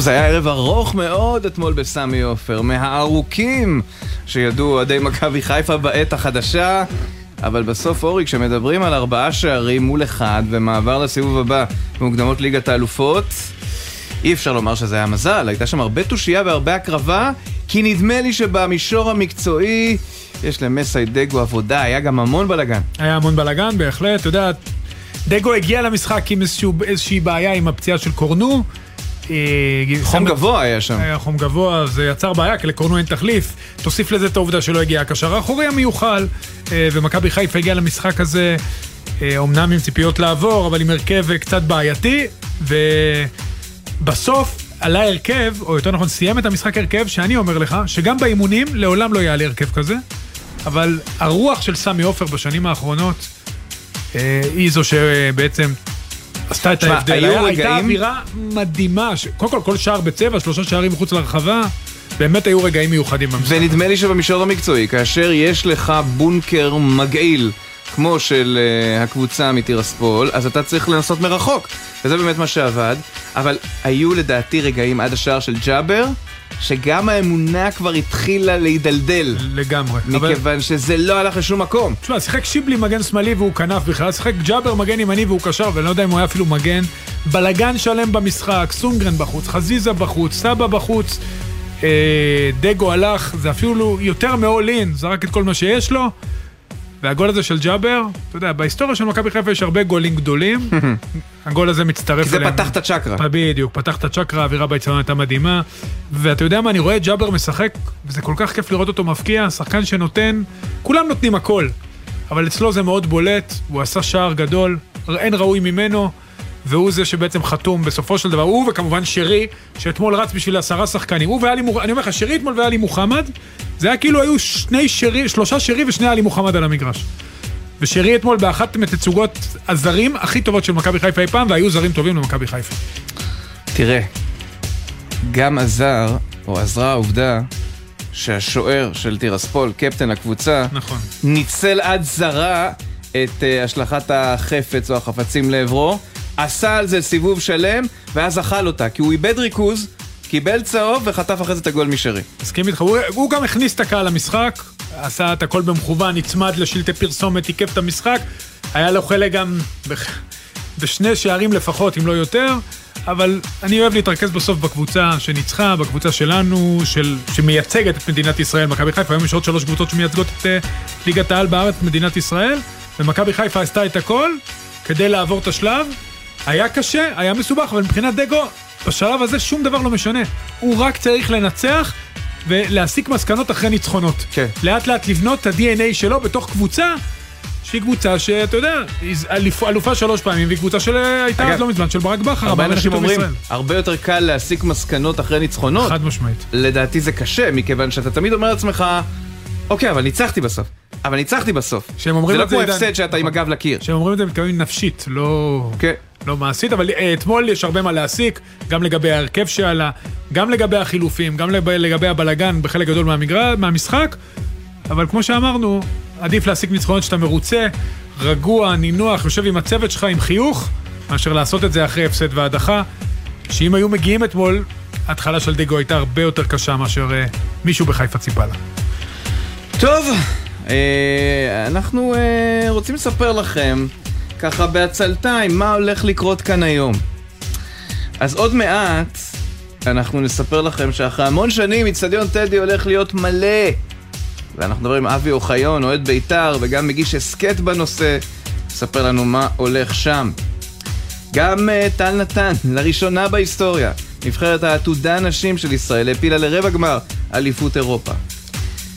טוב, זה היה ערב ארוך מאוד אתמול בסמי עופר, מהארוכים שידעו אוהדי מכבי חיפה בעת החדשה. אבל בסוף, אורי, כשמדברים על ארבעה שערים מול אחד ומעבר לסיבוב הבא במוקדמות ליגת האלופות, אי אפשר לומר שזה היה מזל. הייתה שם הרבה תושייה והרבה הקרבה, כי נדמה לי שבמישור המקצועי יש למסי דגו עבודה, היה גם המון בלאגן. היה המון בלאגן, בהחלט. אתה יודע, דגו הגיע למשחק עם איזשהו, איזושהי בעיה עם הפציעה של קורנו. אה, חום גבוה היה שם. היה חום גבוה, זה יצר בעיה, כי לקורנו אין תחליף. תוסיף לזה את העובדה שלא הגיע הקשר האחורי המיוחל, אה, ומכבי חיפה הגיעה למשחק הזה, אה, אומנם עם ציפיות לעבור, אבל עם הרכב אה, קצת בעייתי, ובסוף עלה הרכב, או יותר נכון סיים את המשחק הרכב, שאני אומר לך, שגם באימונים לעולם לא יעלה הרכב כזה, אבל הרוח של סמי עופר בשנים האחרונות, אה, היא זו שבעצם עשתה את ההבדל. הייתה אווירה מדהימה, ש- קודם כל כל שער בצבע, שלושה שערים מחוץ לרחבה, באמת היו רגעים מיוחדים במשחק. ונדמה לי שבמישור המקצועי, כאשר יש לך בונקר מגעיל, כמו של uh, הקבוצה מטירספול, אז אתה צריך לנסות מרחוק. וזה באמת מה שעבד. אבל היו לדעתי רגעים עד השער של ג'אבר, שגם האמונה כבר התחילה להידלדל. לגמרי. אבל- מכיוון שזה לא הלך לשום מקום. תשמע, שיחק שיבלי מגן שמאלי והוא כנף בכלל, שיחק ג'אבר מגן ימני והוא קשר, ואני לא יודע אם הוא היה אפילו מגן. בלגן שלם במשחק, סונגרן בחוץ, חזיזה בחוץ, סבא בחוץ, אה, דגו הלך, זה אפילו יותר מ-all in, זרק את כל מה שיש לו. והגול הזה של ג'אבר, אתה יודע, בהיסטוריה של מכבי חיפה יש הרבה גולים גדולים, הגול הזה מצטרף כי זה אליהם. פתח את הצ'קרה. בדיוק, פתח את הצ'קרה, האווירה באצטדיון הייתה מדהימה. ואתה יודע מה, אני רואה את ג'אבר משחק, וזה כל כך כיף לראות אותו מבקיע, שחקן שנותן, כולם נותנים הכל. אבל אצלו זה מאוד בולט, הוא עשה שער גדול, אין ראוי ממנו, והוא זה שבעצם חתום בסופו של דבר. הוא וכמובן שרי, שאתמול רץ בשביל עשרה שחקנים. הוא ואלי מוחמד, אני אומר לך, שרי אתמול ואלי מוחמד, זה היה כאילו היו שני שרי, שלושה שרי ושני עלי מוחמד על המגרש. ושרי אתמול באחת מתצוגות הזרים הכי טובות של מכבי חיפה אי פעם, והיו זרים טובים למכבי חיפה. תראה, גם עזר, או עזרה העובדה, שהשוער של טירספול, קפטן הקבוצה, נכון. ניצל עד זרה את uh, השלכת החפץ או החפצים לעברו, עשה על זה סיבוב שלם, ואז אכל אותה, כי הוא איבד ריכוז, קיבל צהוב וחטף אחרי זה את הגול משרי. מסכים איתך, הוא, גם הכניס את הקהל למשחק, עשה את הכל במכוון, נצמד לשלטי פרסומת, תיקף את המשחק, היה לו חלק גם בשני שערים לפחות, אם לא יותר, אבל אני אוהב להתרכז בסוף בקבוצה שניצחה, בקבוצה שלנו, של, שמייצגת את מדינת ישראל, מכבי חיפה, היום יש עוד שלוש קבוצות שמייצגות את uh, ליגת העל בארץ, מדינת ישראל, ומכבי חיפה עשתה את הכל כדי לעבור את השלב. היה קשה, היה מסובך, אבל מבחינת דגו, בשלב הזה שום דבר לא משנה. הוא רק צריך לנצח ולהסיק מסקנות אחרי ניצחונות. כן. לאט לאט לבנות את ה-DNA שלו בתוך קבוצה שהיא קבוצה שאתה יודע, היא אלופ- אלופה שלוש פעמים, והיא קבוצה שהייתה אגב, עד לא מזמן של ברק בכר, הרבה אנשים אומרים. הרבה יותר קל להסיק מסקנות אחרי ניצחונות. חד משמעית. לדעתי זה קשה, מכיוון שאתה תמיד אומר לעצמך, אוקיי, אבל ניצחתי בסוף. אבל ניצחתי בסוף. שהם אומרים זה לא את זה, כמו. הפסד שאתה עם נכון. הגב לקיר. כשהם אומרים את זה, מתכוונים נפשית, לא... כן. לא מעשית, אבל אה, אתמול יש הרבה מה להסיק, גם לגבי ההרכב שעלה, גם לגבי החילופים, גם לב- לגבי הבלגן בחלק גדול מהמגר... מהמשחק, אבל כמו שאמרנו, עדיף להסיק ניצחונות שאתה מרוצה, רגוע, נינוח, יושב עם הצוות שלך עם חיוך, מאשר לעשות את זה אחרי הפסד והדחה, שאם היו מגיעים אתמול, ההתחלה של דגו הייתה הרבה יותר קשה מאשר אה, מישהו בחיפה ציפה לה. טוב, אה, אנחנו אה, רוצים לספר לכם, ככה בעצלתיים, מה הולך לקרות כאן היום. אז עוד מעט אנחנו נספר לכם שאחרי המון שנים אצטדיון טדי הולך להיות מלא. ואנחנו מדברים עם אבי אוחיון, אוהד בית"ר, וגם מגיש הסכת בנושא, ספר לנו מה הולך שם. גם uh, טל נתן, לראשונה בהיסטוריה, נבחרת העתודה הנשים של ישראל העפילה לרבע גמר אליפות אירופה.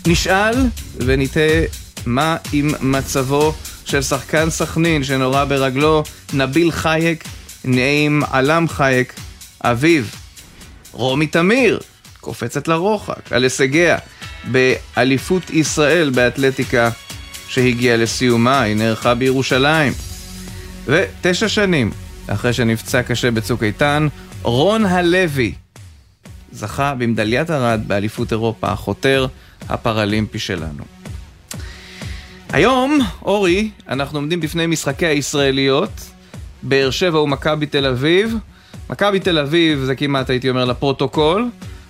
נשאל ונתהה מה עם מצבו של שחקן סכנין שנורה ברגלו, נביל חייק, נעים עלם חייק, אביו. רומי תמיר, קופצת לרוחק על הישגיה באליפות ישראל באתלטיקה שהגיעה לסיומה, היא נערכה בירושלים. ותשע שנים אחרי שנפצע קשה בצוק איתן, רון הלוי זכה במדליית ארד באליפות אירופה, החותר הפראלימפי שלנו. היום, אורי, אנחנו עומדים בפני משחקי הישראליות, באר שבע ומכבי תל אביב. מכבי תל אביב זה כמעט הייתי אומר לפרוטוקול,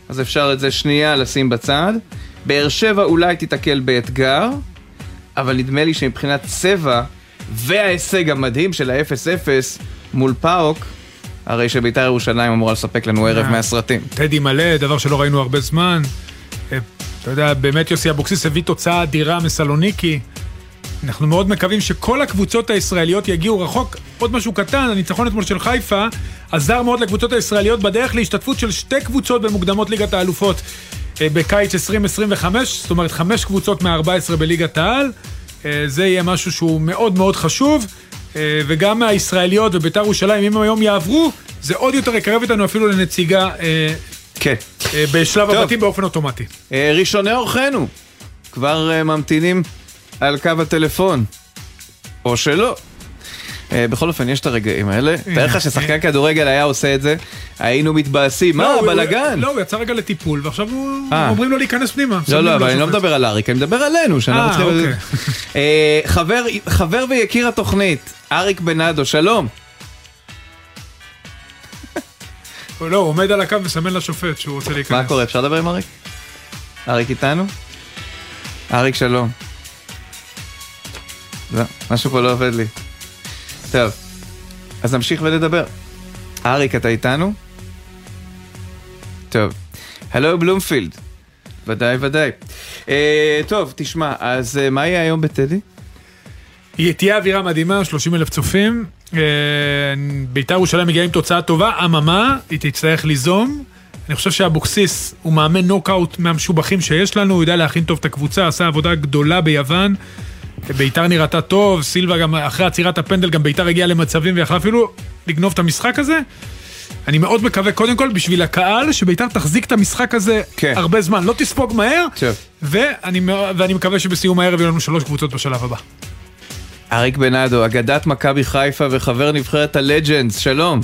אז אפשר את זה שנייה לשים בצד. באר שבע אולי תיתקל באתגר, אבל נדמה לי שמבחינת צבע וההישג המדהים של ה-0-0 מול פאוק, הרי שביתר ירושלים אמורה לספק לנו ערב אה. מהסרטים. טדי מלא, דבר שלא ראינו הרבה זמן. אתה יודע, באמת יוסי אבוקסיס הביא תוצאה אדירה מסלוניקי. אנחנו מאוד מקווים שכל הקבוצות הישראליות יגיעו רחוק. עוד משהו קטן, הניצחון אתמול של חיפה עזר מאוד לקבוצות הישראליות בדרך להשתתפות של שתי קבוצות במוקדמות ליגת האלופות אה, בקיץ 2025, זאת אומרת חמש קבוצות מה-14 בליגת העל. אה, זה יהיה משהו שהוא מאוד מאוד חשוב. אה, וגם הישראליות וביתר ירושלים, אם הם היום יעברו, זה עוד יותר יקרב אותנו אפילו לנציגה כן. אה, בשלב טוב. הבתים באופן אוטומטי. אה, ראשוני אורחינו כבר אה, ממתינים על קו הטלפון, או שלא. בכל אופן, יש את הרגעים האלה. תאר לך ששחקן כדורגל היה עושה את זה, היינו מתבאסים. מה, לא, הוא- בלאגן? לא, הוא יצא רגע לטיפול, ועכשיו. אומרים לו להיכנס פנימה. לא, לא, אבל אני לא שופט. מדבר על אריק, אני מדבר עלינו, שאנחנו צריכים... אוקיי. חבר ויקיר התוכנית, אריק בנאדו, שלום. לא, הוא עומד על הקו ומסמן לשופט שהוא רוצה להיכנס. מה קורה, אפשר לדבר עם אריק? אריק איתנו? אריק, שלום. לא, משהו פה לא עובד לי. טוב, אז נמשיך ונדבר. אריק, אתה איתנו? טוב. הלו בלומפילד. ודאי, ודאי. אה, טוב, תשמע, אז אה, מה יהיה היום בטדי? תהיה אווירה מדהימה, 30 אלף צופים. ביתר ירושלים מגיעה עם תוצאה טובה, אממה, היא תצטרך ליזום. אני חושב שאבוקסיס הוא מאמן נוקאוט מהמשובחים שיש לנו, הוא יודע להכין טוב את הקבוצה, עשה עבודה גדולה ביוון. ביתר נראתה טוב, סילבה גם אחרי עצירת הפנדל, גם ביתר הגיעה למצבים ויכלה אפילו לגנוב את המשחק הזה. אני מאוד מקווה, קודם כל, בשביל הקהל, שביתר תחזיק את המשחק הזה כן. הרבה זמן, לא תספוג מהר, טוב. ואני, ואני מקווה שבסיום הערב יהיו לנו שלוש קבוצות בשלב הבא. אריק בנאדו, אגדת מכבי חיפה וחבר נבחרת הלג'נדס, שלום.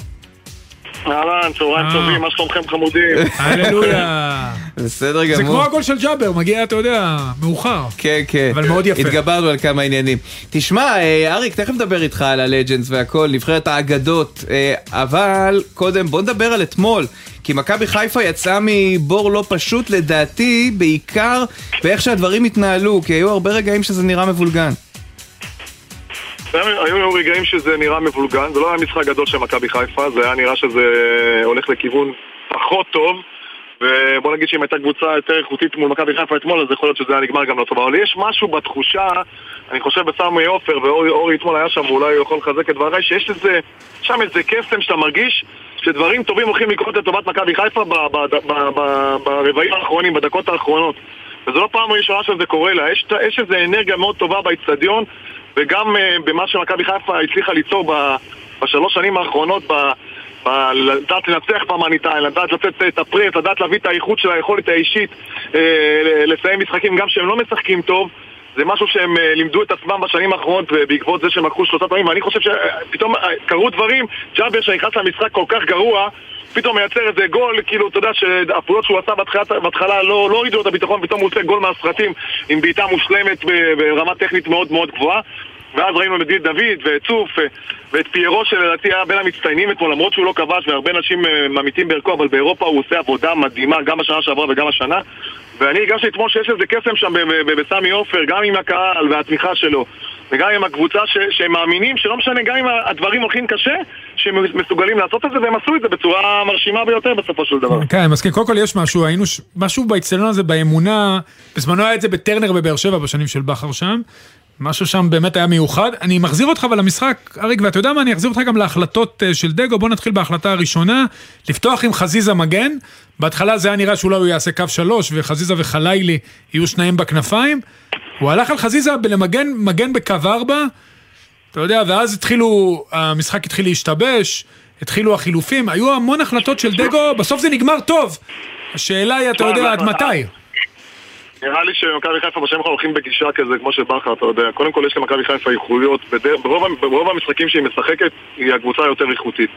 אהלן, צהריים אה. טובים, מה שלומכם חמודים? הללויה. בסדר גמור. זה כמו הגול של ג'אבר, מגיע, אתה יודע, מאוחר. כן, כן. אבל מאוד יפה. התגברנו על כמה עניינים. תשמע, אה, אריק, תכף נדבר איתך על הלג'נדס והכל, נבחרת האגדות, אה, אבל קודם בוא נדבר על אתמול, כי מכבי חיפה יצאה מבור לא פשוט, לדעתי, בעיקר באיך שהדברים התנהלו, כי היו הרבה רגעים שזה נראה מבולגן. היו רגעים שזה נראה מבולגן, זה לא היה משחק גדול של מכבי חיפה, זה היה נראה שזה הולך לכיוון פחות טוב ובוא נגיד שאם הייתה קבוצה יותר איכותית מול מכבי חיפה אתמול, אז יכול להיות שזה היה נגמר גם לא טוב. אבל יש משהו בתחושה, אני חושב בסמי עופר, ואורי אתמול היה שם, ואולי הוא יכול לחזק את דבריי, שיש איזה, שם איזה קסם שאתה מרגיש שדברים טובים הולכים לקרות לטובת מכבי חיפה ברבעים האחרונים, בדקות האחרונות. וזו לא פעם ראשונה שזה קורה לה. יש, יש איזו אנרגיה מאוד טובה באיצטדיון, וגם uh, במה שמכבי חיפה הצליחה ליצור ב, בשלוש שנים האחרונות, ב, ב, לדעת לנצח במאניטיים, לדעת לתת את הפרט, לדעת להביא את האיכות של היכולת האישית, uh, לסיים משחקים גם שהם לא משחקים טוב. זה משהו שהם uh, לימדו את עצמם בשנים האחרונות בעקבות זה שהם לקחו שלושה פעמים ואני חושב שפתאום קרו דברים, ג'אבר שנכנס למשחק כל כך גרוע פתאום מייצר איזה גול, כאילו, אתה יודע שהפעולות שהוא עשה בהתחלה, בהתחלה לא, לא הורידו לו את הביטחון, פתאום הוא עושה גול מהסרטים עם בעיטה מושלמת ברמה טכנית מאוד מאוד גבוהה. ואז ראינו את דוד דוד ואת צוף ואת פיירו שלדעתי היה בין המצטיינים אתמול למרות שהוא לא כבש והרבה אנשים ממיתים בערכו אבל באירופה הוא עושה עבודה מדהימה גם בשנה שעברה וגם השנה ואני הרגשתי אתמול שיש איזה קסם שם בסמי עופר גם עם הקהל והתמיכה שלו וגם עם הקבוצה ש, שהם מאמינים שלא משנה גם אם הדברים הולכים קשה שהם מסוגלים לעשות את זה והם עשו את זה בצורה מרשימה ביותר בסופו של דבר. כן, אני מסכים, קודם כל יש משהו, היינו. משהו באצטדיון הזה באמונה, בזמנו היה את זה בטרנר בבאר שבע בשנים של בכר שם, משהו שם באמת היה מיוחד. אני מחזיר אותך אבל למשחק, אריק, ואתה יודע מה, אני אחזיר אותך גם להחלטות אה, של דגו, בוא נתחיל בהחלטה הראשונה, לפתוח עם חזיזה מגן, בהתחלה זה היה נראה שאולי הוא יעשה קו שלוש, וחזיזה וחלילי יהיו שניהם בכנפיים, הוא הלך על חזיזה למגן מגן בקו ארבע, אתה יודע, ואז התחילו, המשחק התחיל להשתבש, התחילו החילופים, היו המון החלטות של דגו, בסוף זה נגמר טוב. השאלה היא, אתה יודע, עד מתי? נראה לי שמכבי חיפה בשנים האחרונות הולכים בגישה כזה, כמו שבכר, אתה יודע. קודם כל יש למכבי חיפה איכויות, ברוב, ברוב המשחקים שהיא משחקת, היא הקבוצה היותר איכותית.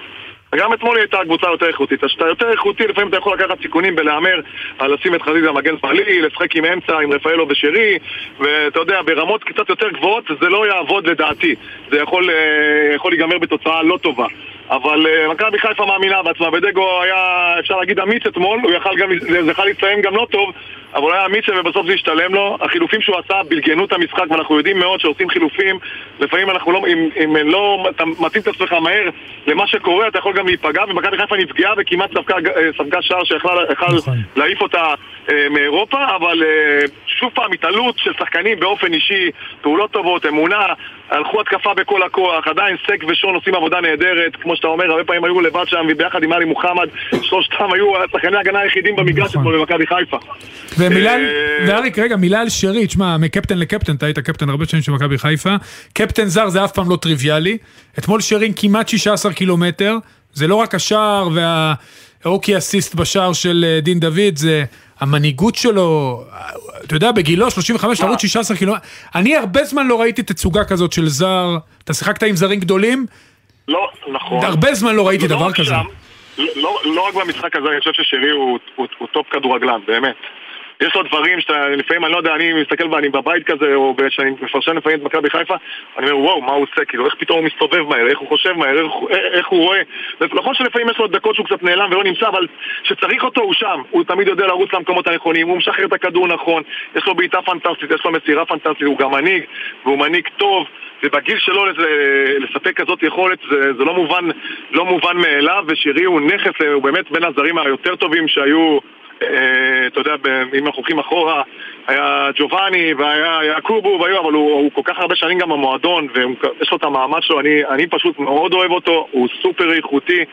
וגם אתמול היא הייתה הקבוצה היותר איכותית. אז כשאתה יותר איכותי, לפעמים אתה יכול לקחת סיכונים בלהמר על לשים את חזיזה מגן שמאלי, לשחק עם אמצע, עם רפאלו ושרי, ואתה יודע, ברמות קצת יותר גבוהות זה לא יעבוד לדעתי. זה יכול, יכול להיגמר בתוצאה לא טובה. אבל uh, מכבי חיפה מאמינה בעצמה, ודגו היה, אפשר להגיד, אמיץ אתמול, הוא יכל גם, זה יכול להסתיים גם לא טוב, אבל הוא היה אמיץ ובסוף זה השתלם לו. החילופים שהוא עשה בלגנו את המשחק, ואנחנו יודעים מאוד שעושים חילופים, לפעמים אנחנו לא, אם, אם לא, אתה מתאים את עצמך מהר למה שקורה, אתה יכול גם להיפגע, ומכבי חיפה נפגעה וכמעט ספגה, אה, שער שיכלה נכון. להעיף אותה אה, מאירופה, אבל אה, שוב פעם, התעלות של שחקנים באופן אישי, פעולות טובות, אמונה, הלכו התקפה בכל הכוח, עדיין סק ושון עושים עבודה נהדרת, כמו שאתה אומר, הרבה פעמים היו לבד שם, וביחד עם עלי מוחמד, שלושתם היו שחקני ההגנה היחידים במגרש נכון. אתמול במכבי חיפה. אה, ואריק, רגע, מילה על שרי, תשמע, מקפטן לקפטן, אתה היית קפטן הרבה שנים של מכבי חיפה, קפטן זר זה אף פעם לא טריוויאלי, אתמול שרין כמעט 16 קילומטר, זה לא רק השער וה hockey assist בשער של אה, דין דוד, זה המנהיגות שלו, אתה יודע, בגילו 35, לרוץ 16 קילומטר, אני הרבה זמן לא ראיתי תצוגה כזאת של זר, אתה שיחקת עם זרים גדולים? לא, נכון. הרבה זמן לא ראיתי לא דבר כזה. לא, לא רק במשחק הזה, אני חושב ששרי הוא, הוא top כדורגלן, באמת. יש לו דברים שאתה, לפעמים, אני לא יודע, אני מסתכל ואני בבית כזה, או כשאני מפרשן לפעמים את מכבי חיפה, אני אומר, וואו, מה הוא עושה? כאילו, איך פתאום הוא מסתובב מהר, איך הוא חושב מהר, איך, איך הוא רואה. נכון שלפעמים יש לו דקות שהוא קצת נעלם ולא נמצא, אבל כשצריך אותו הוא שם. הוא תמיד יודע לרוץ למקומות הנכונים, הוא משחרר את הכדור נכון, יש לו בעיטה פנטסטית, יש לו מסירה פנטסטית, הוא גם מנהיג, והוא מנהיג טוב. ובגיל שלו לספק כזאת יכולת זה, זה לא, מובן, לא מובן מאליו, ושירי הוא נכס, הוא באמת בין הזרים היותר טובים שהיו אה, אתה יודע, אם אנחנו הולכים אחורה, היה ג'ובאני והיה יעקובו והיו, אבל הוא, הוא כל כך הרבה שנים גם במועדון ויש לו את המעמד שלו, אני, אני פשוט מאוד אוהב אותו, הוא סופר איכותי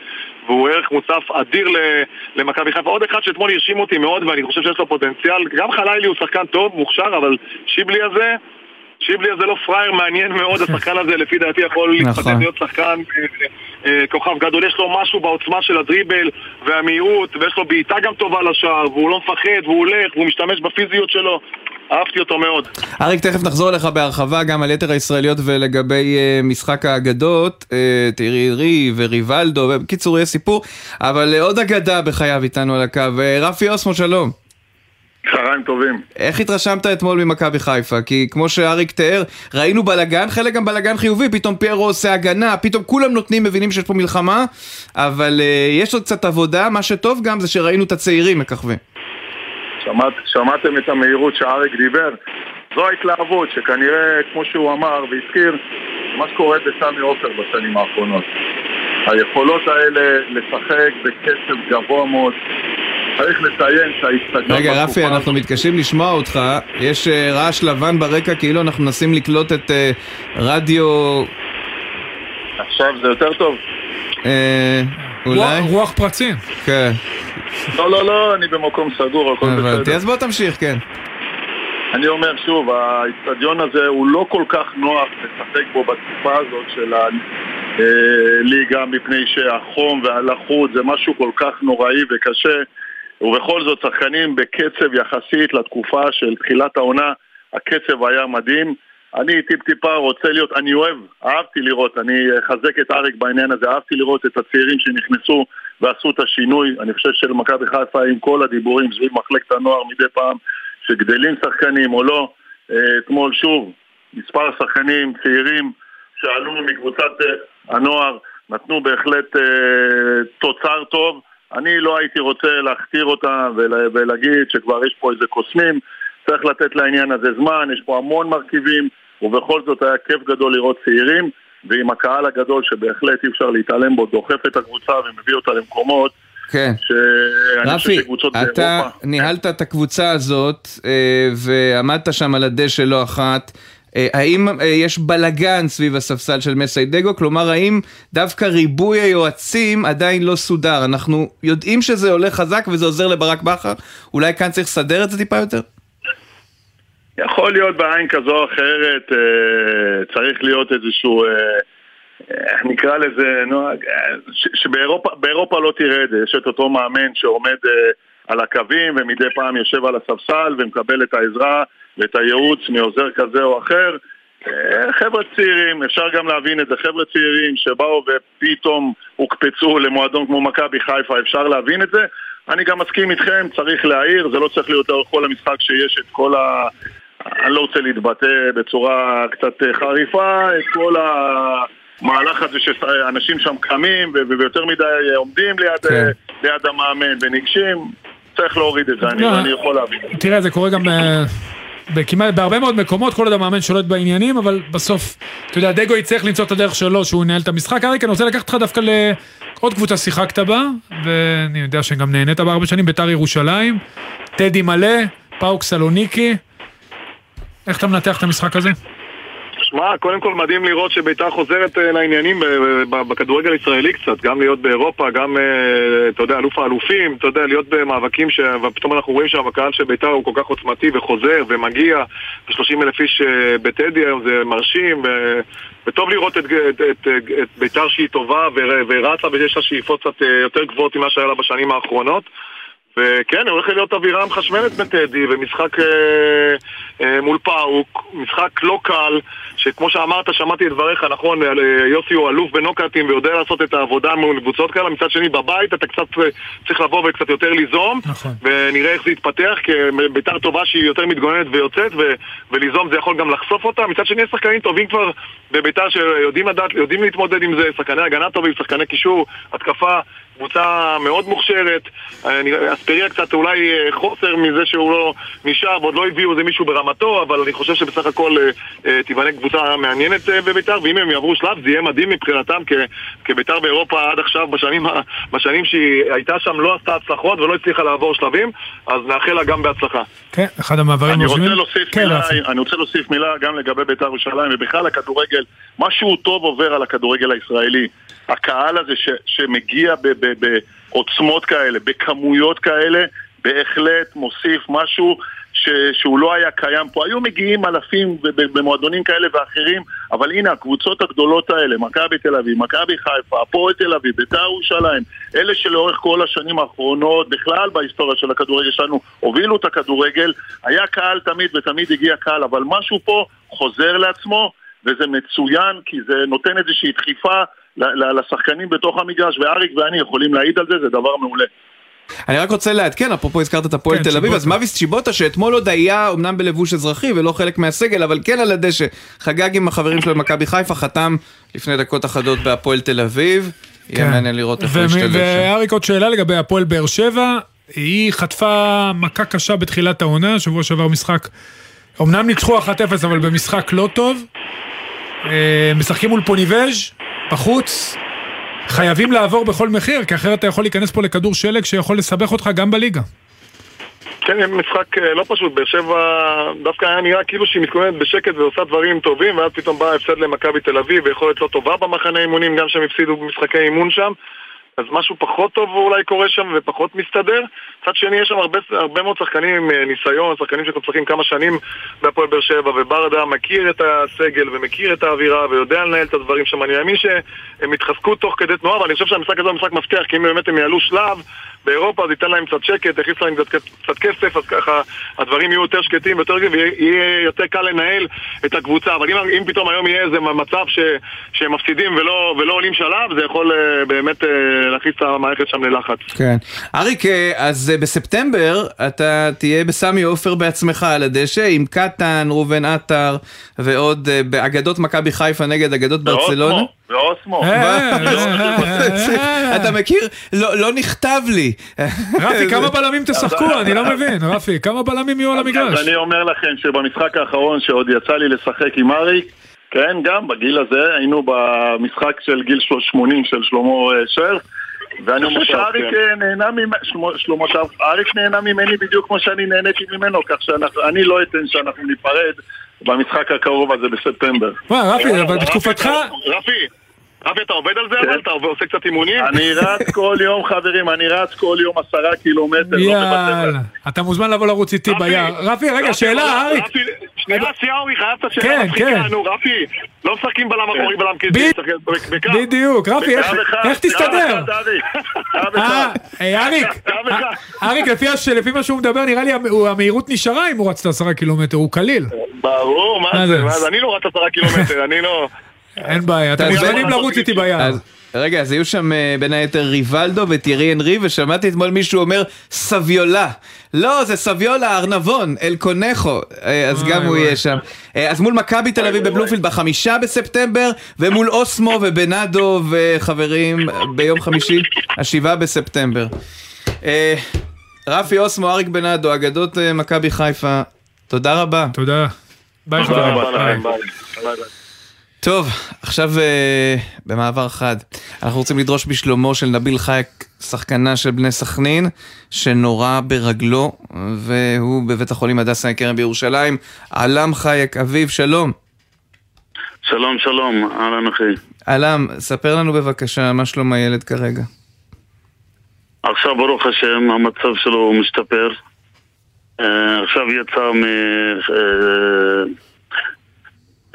והוא ערך מוסף אדיר למכבי חיפה. עוד אחד שאתמול הרשים אותי מאוד ואני חושב שיש לו פוטנציאל, גם חלילי הוא שחקן טוב, מוכשר, אבל שיבלי הזה שיבלי הזה לא פראייר, מעניין מאוד, השחקן הזה לפי דעתי יכול נכון. להתפתח להיות שחקן אה, אה, כוכב גדול, יש לו משהו בעוצמה של הדריבל והמהירות, ויש לו בעיטה גם טובה לשער, והוא לא מפחד, והוא הולך, והוא משתמש בפיזיות שלו. אהבתי אותו מאוד. אריק, תכף נחזור אליך בהרחבה גם על יתר הישראליות ולגבי uh, משחק האגדות, uh, תראי רי וריבלדו, בקיצור יהיה סיפור, אבל uh, עוד אגדה בחייו איתנו על הקו, uh, רפי אוסמו, שלום. צהריים טובים. איך התרשמת אתמול ממכבי חיפה? כי כמו שאריק תיאר, ראינו בלאגן, חלק גם בלאגן חיובי, פתאום פיירו עושה הגנה, פתאום כולם נותנים, מבינים שיש פה מלחמה, אבל uh, יש עוד קצת עבודה, מה שטוב גם זה שראינו את הצעירים מככבים. שמעת, שמעתם את המהירות שאריק דיבר? זו ההתלהבות שכנראה, כמו שהוא אמר והזכיר, מה שקורה בסמי עופר בשנים האחרונות. היכולות האלה לשחק בקצב גבוה מאוד, צריך לציין שהאיצטדיון... רגע, רפי, אנחנו מתקשים לשמוע אותך. יש אה, רעש לבן ברקע, כאילו אנחנו מנסים לקלוט את אה, רדיו... עכשיו זה יותר טוב? אה, אולי? רוח פרצים. כן. לא, לא, לא, אני במקום סגור, הכל בסדר. אז בוא תמשיך, כן. אני אומר שוב, האיצטדיון הזה הוא לא כל כך נוח לשחק בו בתקופה הזאת של הליגה, מפני שהחום והלחות זה משהו כל כך נוראי וקשה. ובכל זאת שחקנים בקצב יחסית לתקופה של תחילת העונה, הקצב היה מדהים. אני טיפ-טיפה רוצה להיות, אני אוהב, אהבתי לראות, אני אחזק את אריק בעניין הזה, אהבתי לראות את הצעירים שנכנסו ועשו את השינוי. אני חושב שלמכבי חיפה עם כל הדיבורים סביב מחלקת הנוער מדי פעם, שגדלים שחקנים או לא, אה, אתמול שוב, מספר שחקנים צעירים שעלו מקבוצת אה, הנוער, נתנו בהחלט אה, תוצר טוב. אני לא הייתי רוצה להכתיר אותה ולהגיד שכבר יש פה איזה קוסמים, צריך לתת לעניין הזה זמן, יש פה המון מרכיבים, ובכל זאת היה כיף גדול לראות צעירים, ועם הקהל הגדול שבהחלט אי אפשר להתעלם בו, דוחף את הקבוצה ומביא אותה למקומות כן. רפי, אתה ניהלת את הקבוצה הזאת אה, ועמדת שם על הדשא לא אחת. אה, האם אה, יש בלגן סביב הספסל של מסיידגו? כלומר, האם דווקא ריבוי היועצים עדיין לא סודר? אנחנו יודעים שזה עולה חזק וזה עוזר לברק בכר? אולי כאן צריך לסדר את זה טיפה יותר? יכול להיות בעין כזו או אחרת, אה, צריך להיות איזשהו, נקרא לזה, נוהג, שבאירופה לא זה, יש את אותו מאמן שעומד על הקווים ומדי פעם יושב על הספסל ומקבל את העזרה ואת הייעוץ מעוזר כזה או אחר. אה, חבר'ה צעירים, אפשר גם להבין את זה, חבר'ה צעירים שבאו ופתאום הוקפצו למועדון כמו מכבי חיפה, אפשר להבין את זה. אני גם מסכים איתכם, צריך להעיר, זה לא צריך להיות לאורך כל המשחק שיש את כל ה... אני לא רוצה להתבטא בצורה קצת חריפה, את כל המהלך הזה שאנשים שם קמים ויותר מדי עומדים ליד, כן. אה, ליד המאמן וניגשים, צריך להוריד את זה, אני, לא. אני יכול להבין. תראה, זה קורה גם אה, בכמעט, בהרבה מאוד מקומות, כל עוד המאמן שולט בעניינים, אבל בסוף, אתה יודע, דגו יצטרך למצוא את הדרך שלו, שהוא ינהל את המשחק. אריק, אני רוצה לקחת אותך דווקא לעוד קבוצה שיחקת בה, ואני יודע שגם נהנית בה הרבה שנים, בית"ר ירושלים, טדי מלא, פאוק סלוניקי. איך אתה מנתח את המשחק הזה? שמע, קודם כל מדהים לראות שביתר חוזרת אה, לעניינים בכדורגל הישראלי קצת, גם להיות באירופה, גם, אה, אתה יודע, אלוף האלופים, אתה יודע, להיות במאבקים ש... ופתאום אנחנו רואים שהקהל של ביתר הוא כל כך עוצמתי וחוזר ומגיע, ו-30 אלף איש אה, בטדי היום זה מרשים, ו... וטוב לראות את, את, את, את ביתר שהיא טובה ור- ורצה ויש לה שאיפות קצת יותר גבוהות ממה שהיה לה בשנים האחרונות. וכן, הולכת להיות אווירה מחשמלת בטדי, ומשחק אה, אה, מול פאוק, משחק לא קל, שכמו שאמרת, שמעתי את דבריך, נכון, אה, יוסי הוא אלוף בנוקאטים ויודע לעשות את העבודה מול קבוצות כאלה, מצד שני בבית אתה קצת אה, צריך לבוא וקצת יותר ליזום, נכון. ונראה איך זה יתפתח, כי ביתר טובה שהיא יותר מתגוננת ויוצאת, ו, וליזום זה יכול גם לחשוף אותה, מצד שני יש שחקנים טובים כבר בביתר שיודעים לדעת, יודעים להתמודד עם זה, שחקני הגנה טובים, שחקני קישור, התקפה, קבוצה מאוד מוכשרת, אה, אספריה קצת אולי אה, חוסר מזה שהוא לא נשאר ועוד לא הביאו איזה מישהו ברמתו, אבל אני חושב שבסך הכל אה, תיבנה קבוצה מעניינת בביתר, ואם הם יעברו שלב זה יהיה מדהים מבחינתם, כי, כי ביתר באירופה עד עכשיו, בשנים, בשנים שהיא הייתה שם לא עשתה הצלחות ולא הצליחה לעבור שלבים, אז נאחל לה גם בהצלחה. כן, אחד המעברים אני רוצה. להוסיף כן, מילה. אני רוצה להוסיף מילה גם לגבי בית"ר ירושלים ובכלל הכדורגל, משהו טוב עובר על הכדורגל הישראלי. הקהל הזה ש, שמגיע ב- ב- בעוצמות כאלה, בכמויות כאלה, בהחלט מוסיף משהו ש, שהוא לא היה קיים פה. היו מגיעים אלפים ב- ב- במועדונים כאלה ואחרים, אבל הנה הקבוצות הגדולות האלה, מכבי תל אביב, מכבי חיפה, הפועל תל אביב, בית"ר ירושלים, אלה שלאורך כל השנים האחרונות, בכלל בהיסטוריה של הכדורגל שלנו, הובילו את הכדורגל, היה קהל תמיד ותמיד הגיע קהל, אבל משהו פה חוזר לעצמו, וזה מצוין, כי זה נותן איזושהי דחיפה ל- ל- לשחקנים בתוך המגרש, ואריק ואני יכולים להעיד על זה, זה דבר מעולה. אני רק רוצה לעדכן, אפרופו הזכרת את הפועל כן, תל אביב. אז מאביס צ'יבוטה שאתמול עוד היה אמנם בלבוש אזרחי ולא חלק מהסגל, אבל כן על הדשא, חגג עם החברים שלו במכבי חיפה, חתם לפני דקות אחדות בהפועל תל אביב. יהיה כן. מעניין לראות איך הוא ישתלב שם. ואריק עוד שאלה לגבי הפועל באר שבע, היא חטפה מכה קשה בתחילת העונה, שבוע שעבר משחק, אמנם ניצחו 1-0 אבל במשחק לא טוב, משחקים מול פוניבז' בחוץ, חייבים לעבור בכל מחיר, כי אחרת אתה יכול להיכנס פה לכדור שלג שיכול לסבך אותך גם בליגה. כן, משחק אה, לא פשוט, באר שבע דווקא היה נראה כאילו שהיא מתכוננת בשקט ועושה דברים טובים ואז פתאום בא הפסד למכבי תל אביב ויכולת לא טובה במחנה אימונים גם שהם הפסידו במשחקי אימון שם אז משהו פחות טוב אולי קורה שם ופחות מסתדר. מצד שני יש שם הרבה, הרבה מאוד שחקנים עם אה, ניסיון, שחקנים שכבר משחקים כמה שנים בהפועל באר שבע וברדה מכיר את הסגל ומכיר את האווירה ויודע לנהל את הדברים שם. אני מאמין שהם יתחזקו תוך כדי תנועה אבל אני חושב שהמשחק הזה הוא משחק מבטיח כי אם באמת הם יעלו שלב באירופה זה ייתן להם קצת שקט, יכניס להם קצת, קצת כסף, אז ככה הדברים יהיו יותר שקטים ויותר רגעים, ויהיה יותר קל לנהל את הקבוצה. אבל אם, אם פתאום היום יהיה איזה מצב ש, שהם מפסידים ולא, ולא עולים שלב, זה יכול אה, באמת אה, להכניס את המערכת שם ללחץ. כן. אריק, אה, אז בספטמבר אתה תהיה בסמי עופר בעצמך על הדשא עם קטן, ראובן עטר ועוד באגדות מכבי חיפה נגד אגדות ברצלונה. ואוסמו, אתה מכיר? לא לא נכתב לי. רפי, כמה בלמים תשחקו? אני לא מבין, רפי, כמה בלמים יהיו על המגרש? אז אני אומר לכם שבמשחק האחרון שעוד יצא לי לשחק עם אריק, כן, גם בגיל הזה, היינו במשחק של גיל 80 של שלמה אה, שר, ואני חושב שאריק אה, נהנה ממני, שלמה שר, אריק נהנה ממני בדיוק כמו שאני נהניתי ממנו, כך שאני לא אתן שאנחנו ניפרד במשחק הקרוב הזה בספטמבר. וואי, רפי, אבל בתקופתך... רפי, רפי, אתה עובד על זה אבל? אתה עושה קצת אימונים? אני רץ כל יום, חברים, אני רץ כל יום עשרה קילומטר, לא. יאללה, אתה מוזמן לבוא לרוץ איתי רפי, ביער. רפי, רגע, שאלה, אריק. שנייה, אורי, חייב את השאלה כן, המצחיקה, כן. נו רפי, לא משחקים בלם אחורי, בלם קדמי. בדיוק, רפי, איך- תסתדר? אריק, אריק, לפי מה שהוא מדבר, נראה לי המהירות נשארה אם הוא רץ את העשרה קילומטר, הוא קליל. ברור, מה זה, אני לא רץ עשרה קילומטר, אני לא... אין בעיה, אתם מוזמנים לרוץ איתי ביער. אז רגע, אז היו שם אה, בין היתר ריבלדו וטירי אנרי, ושמעתי אתמול מישהו אומר סביולה. לא, זה סביולה, ארנבון, אל קונכו, אה, אז גם הוא. יהיה שם. אה, אז מול מכבי תל אביב בבלומפילד בחמישה בספטמבר, ומול אוסמו ובנאדו וחברים ביום חמישי, השבעה בספטמבר. רפי אוסמו, אריק בנאדו, אגדות מכבי חיפה, תודה רבה. תודה. ביי תודה חברים. רבה. לכם, ביי. טוב, עכשיו אה, במעבר חד, אנחנו רוצים לדרוש בשלומו של נביל חייק, שחקנה של בני סכנין, שנורה ברגלו, והוא בבית החולים הדסה כרם בירושלים. עלם חייק, אביב, שלום. שלום, שלום, אהלן אחי. עלם, ספר לנו בבקשה מה שלום הילד כרגע. עכשיו ברוך השם המצב שלו משתפר. אה, עכשיו יצא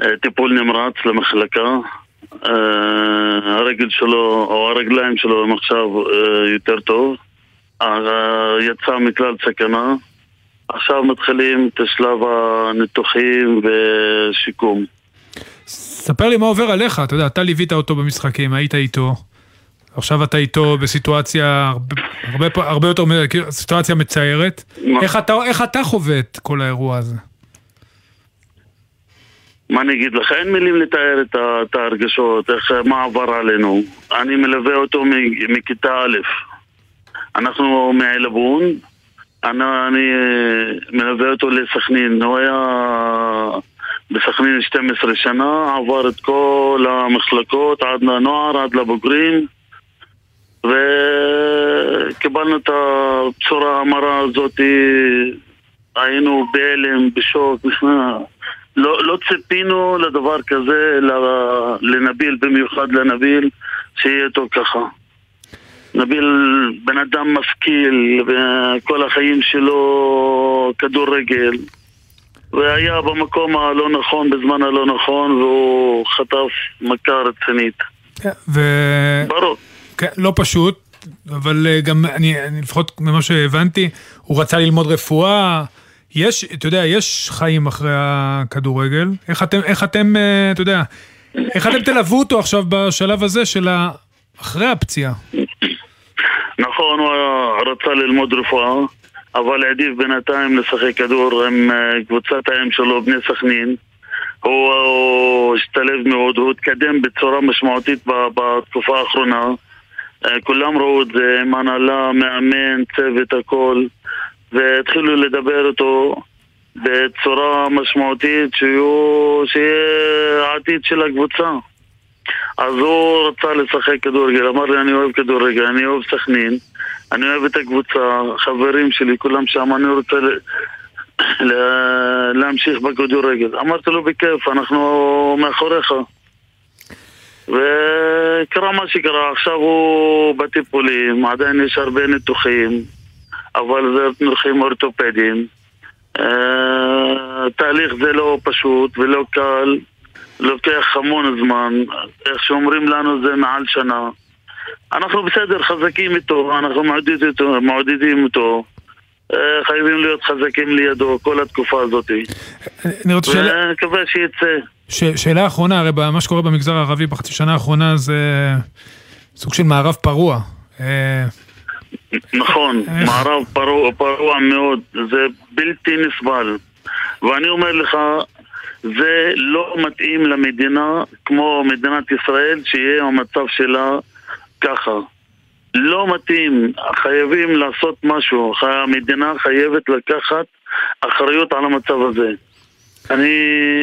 מטיפול נמרץ למחלקה. אה, הרגל שלו, או הרגליים שלו הם עכשיו אה, יותר טוב. אה, יצא מכלל סכנה. עכשיו מתחילים את שלב הניתוחים ושיקום. ספר לי מה עובר עליך, אתה יודע, אתה ליווית אותו במשחקים, היית איתו. עכשיו אתה איתו בסיטואציה הרבה, הרבה, הרבה יותר, כאילו, סיטואציה מצערת. מה? איך אתה, איך אתה חווה את כל האירוע הזה? מה אני אגיד לך? אין מילים לתאר את, את ההרגשות, איך, מה עבר עלינו. אני מלווה אותו מכיתה א'. אנחנו מעילבון, אני, אני אה, מלווה אותו לסכנין. הוא היה בסכנין 12 שנה, עבר את כל המחלקות, עד לנוער, עד לבוגרים. וקיבלנו את הבשורה המרה הזאת, היינו בהלם, בשוק, לא, לא ציפינו לדבר כזה לנביל, במיוחד לנביל, שיהיה איתו ככה. נביל בן אדם משכיל, וכל החיים שלו כדורגל, והיה במקום הלא נכון, בזמן הלא נכון, והוא חטף מכה רצינית. ו... ברור. כן, לא פשוט, אבל אה, גם אני, אני לפחות ממה שהבנתי, הוא רצה ללמוד רפואה. יש, אתה יודע, יש חיים אחרי הכדורגל. איך אתם, איך אתם, אה, אתה יודע, איך אתם תלוו אותו עכשיו בשלב הזה של ה... אחרי הפציעה? נכון, הוא רצה ללמוד רפואה, אבל העדיף בינתיים לשחק כדור עם אה, קבוצת האם שלו, בני סכנין. הוא, השתלב מאוד, הוא התקדם בצורה משמעותית בתקופה האחרונה. אה, כולם ראו את זה, עם הנהלה, מאמן, צוות, הכל. והתחילו לדבר איתו בצורה משמעותית שיהיו, שיהיה העתיד של הקבוצה. אז הוא רצה לשחק כדורגל, אמר לי אני אוהב כדורגל, אני אוהב סכנין, אני אוהב את הקבוצה, חברים שלי, כולם שם, אני רוצה ל... ל- להמשיך בכדורגל. אמרתי לו בכיף, אנחנו מאחוריך. וקרה מה שקרה, עכשיו הוא בטיפולים, עדיין יש הרבה ניתוחים, אבל זה ניתוחים אורתופדיים. אה, תהליך זה לא פשוט ולא קל, לוקח המון זמן, איך שאומרים לנו זה מעל שנה. אנחנו בסדר, חזקים איתו, אנחנו מעודדים אותו, מעודדים אותו. אה, חייבים להיות חזקים לידו כל התקופה הזאת. אני רוצה שאלה, ונקווה שיצא. ש, שאלה אחרונה, הרי מה שקורה במגזר הערבי בחצי שנה האחרונה זה סוג של מערב פרוע. אה, נכון, איך? מערב פרוע, פרוע מאוד, זה בלתי נסבל. ואני אומר לך, זה לא מתאים למדינה כמו מדינת ישראל, שיהיה המצב שלה ככה. לא מתאים, חייבים לעשות משהו, המדינה חייבת לקחת אחריות על המצב הזה. אני...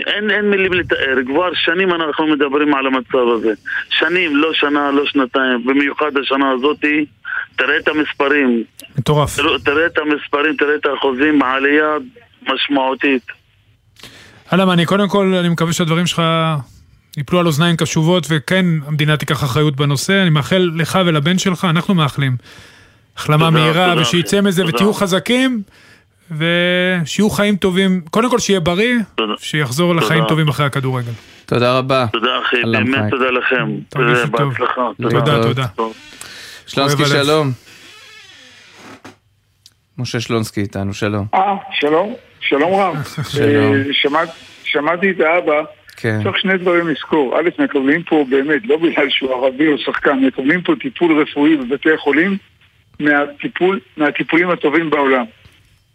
אין, אין מילים לתאר, כבר שנים אנחנו מדברים על המצב הזה. שנים, לא שנה, לא שנתיים, במיוחד השנה הזאתי, תראה את המספרים, מטורף. תראה, תראה את המספרים, תראה את האחוזים, עלייה משמעותית. אלם, אני קודם כל, אני מקווה שהדברים שלך ייפלו על אוזניים קשובות, וכן, המדינה תיקח אחריות בנושא. אני מאחל לך ולבן שלך, אנחנו מאחלים החלמה תודה, מהירה, תודה, ושיצא. מזה תודה. ותהיו חזקים, ושיהיו חיים טובים. קודם כל שיהיה בריא, תודה. שיחזור לחיים תודה. טובים אחרי הכדורגל. תודה רבה. תודה אחי, באמת. תודה לכם. תרגישו תודה, טוב. בהצלחה. תודה, להתראות. תודה. שלונסקי. שלום. משה שלונסקי איתנו, שלום. אה, שלום, שלום רב. שלום. אה, שמעת- שמעתי את האבא, כן. צריך שני דברים לזכור. א', מקבלים פה באמת, לא בגלל שהוא ערבי או שחקן, מקבלים פה טיפול רפואי בבתי החולים מהטיפול, מהטיפולים הטובים בעולם.